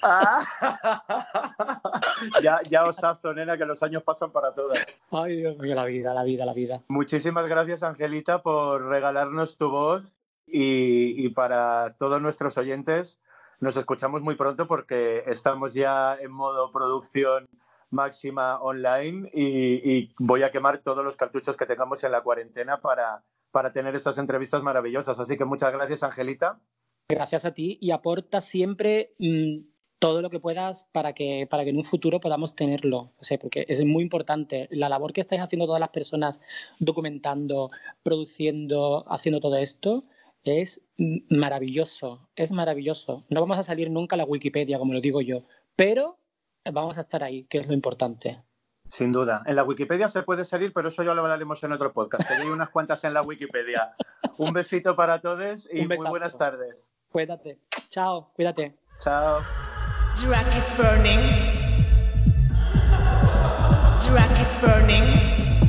Ah. ya, ya osazo, nena, que los años pasan para todas. Ay, Dios mío, la vida, la vida, la vida. Muchísimas gracias, Angelita, por regalarnos tu voz y, y para todos nuestros oyentes. Nos escuchamos muy pronto porque estamos ya en modo producción máxima online y, voy a quemar todos los cartuchos que tengamos en la cuarentena para, tener estas entrevistas maravillosas. Así que muchas gracias, Angelita. Gracias a ti y aporta siempre mm, todo lo que puedas para que, en un futuro podamos tenerlo. Porque es muy importante. La labor que estáis haciendo todas las personas documentando, produciendo, haciendo todo esto es maravilloso. Es maravilloso. No vamos a salir nunca a la Wikipedia, como lo digo yo, pero vamos a estar ahí, que es lo importante. Sin duda. En la Wikipedia se puede salir, pero eso ya lo hablaremos en otro podcast, que hay unas cuantas en la Wikipedia. Un besito para todos y muy buenas tardes. Cuídate. Chao, cuídate. Chao. Drag is burning. Drag is burning.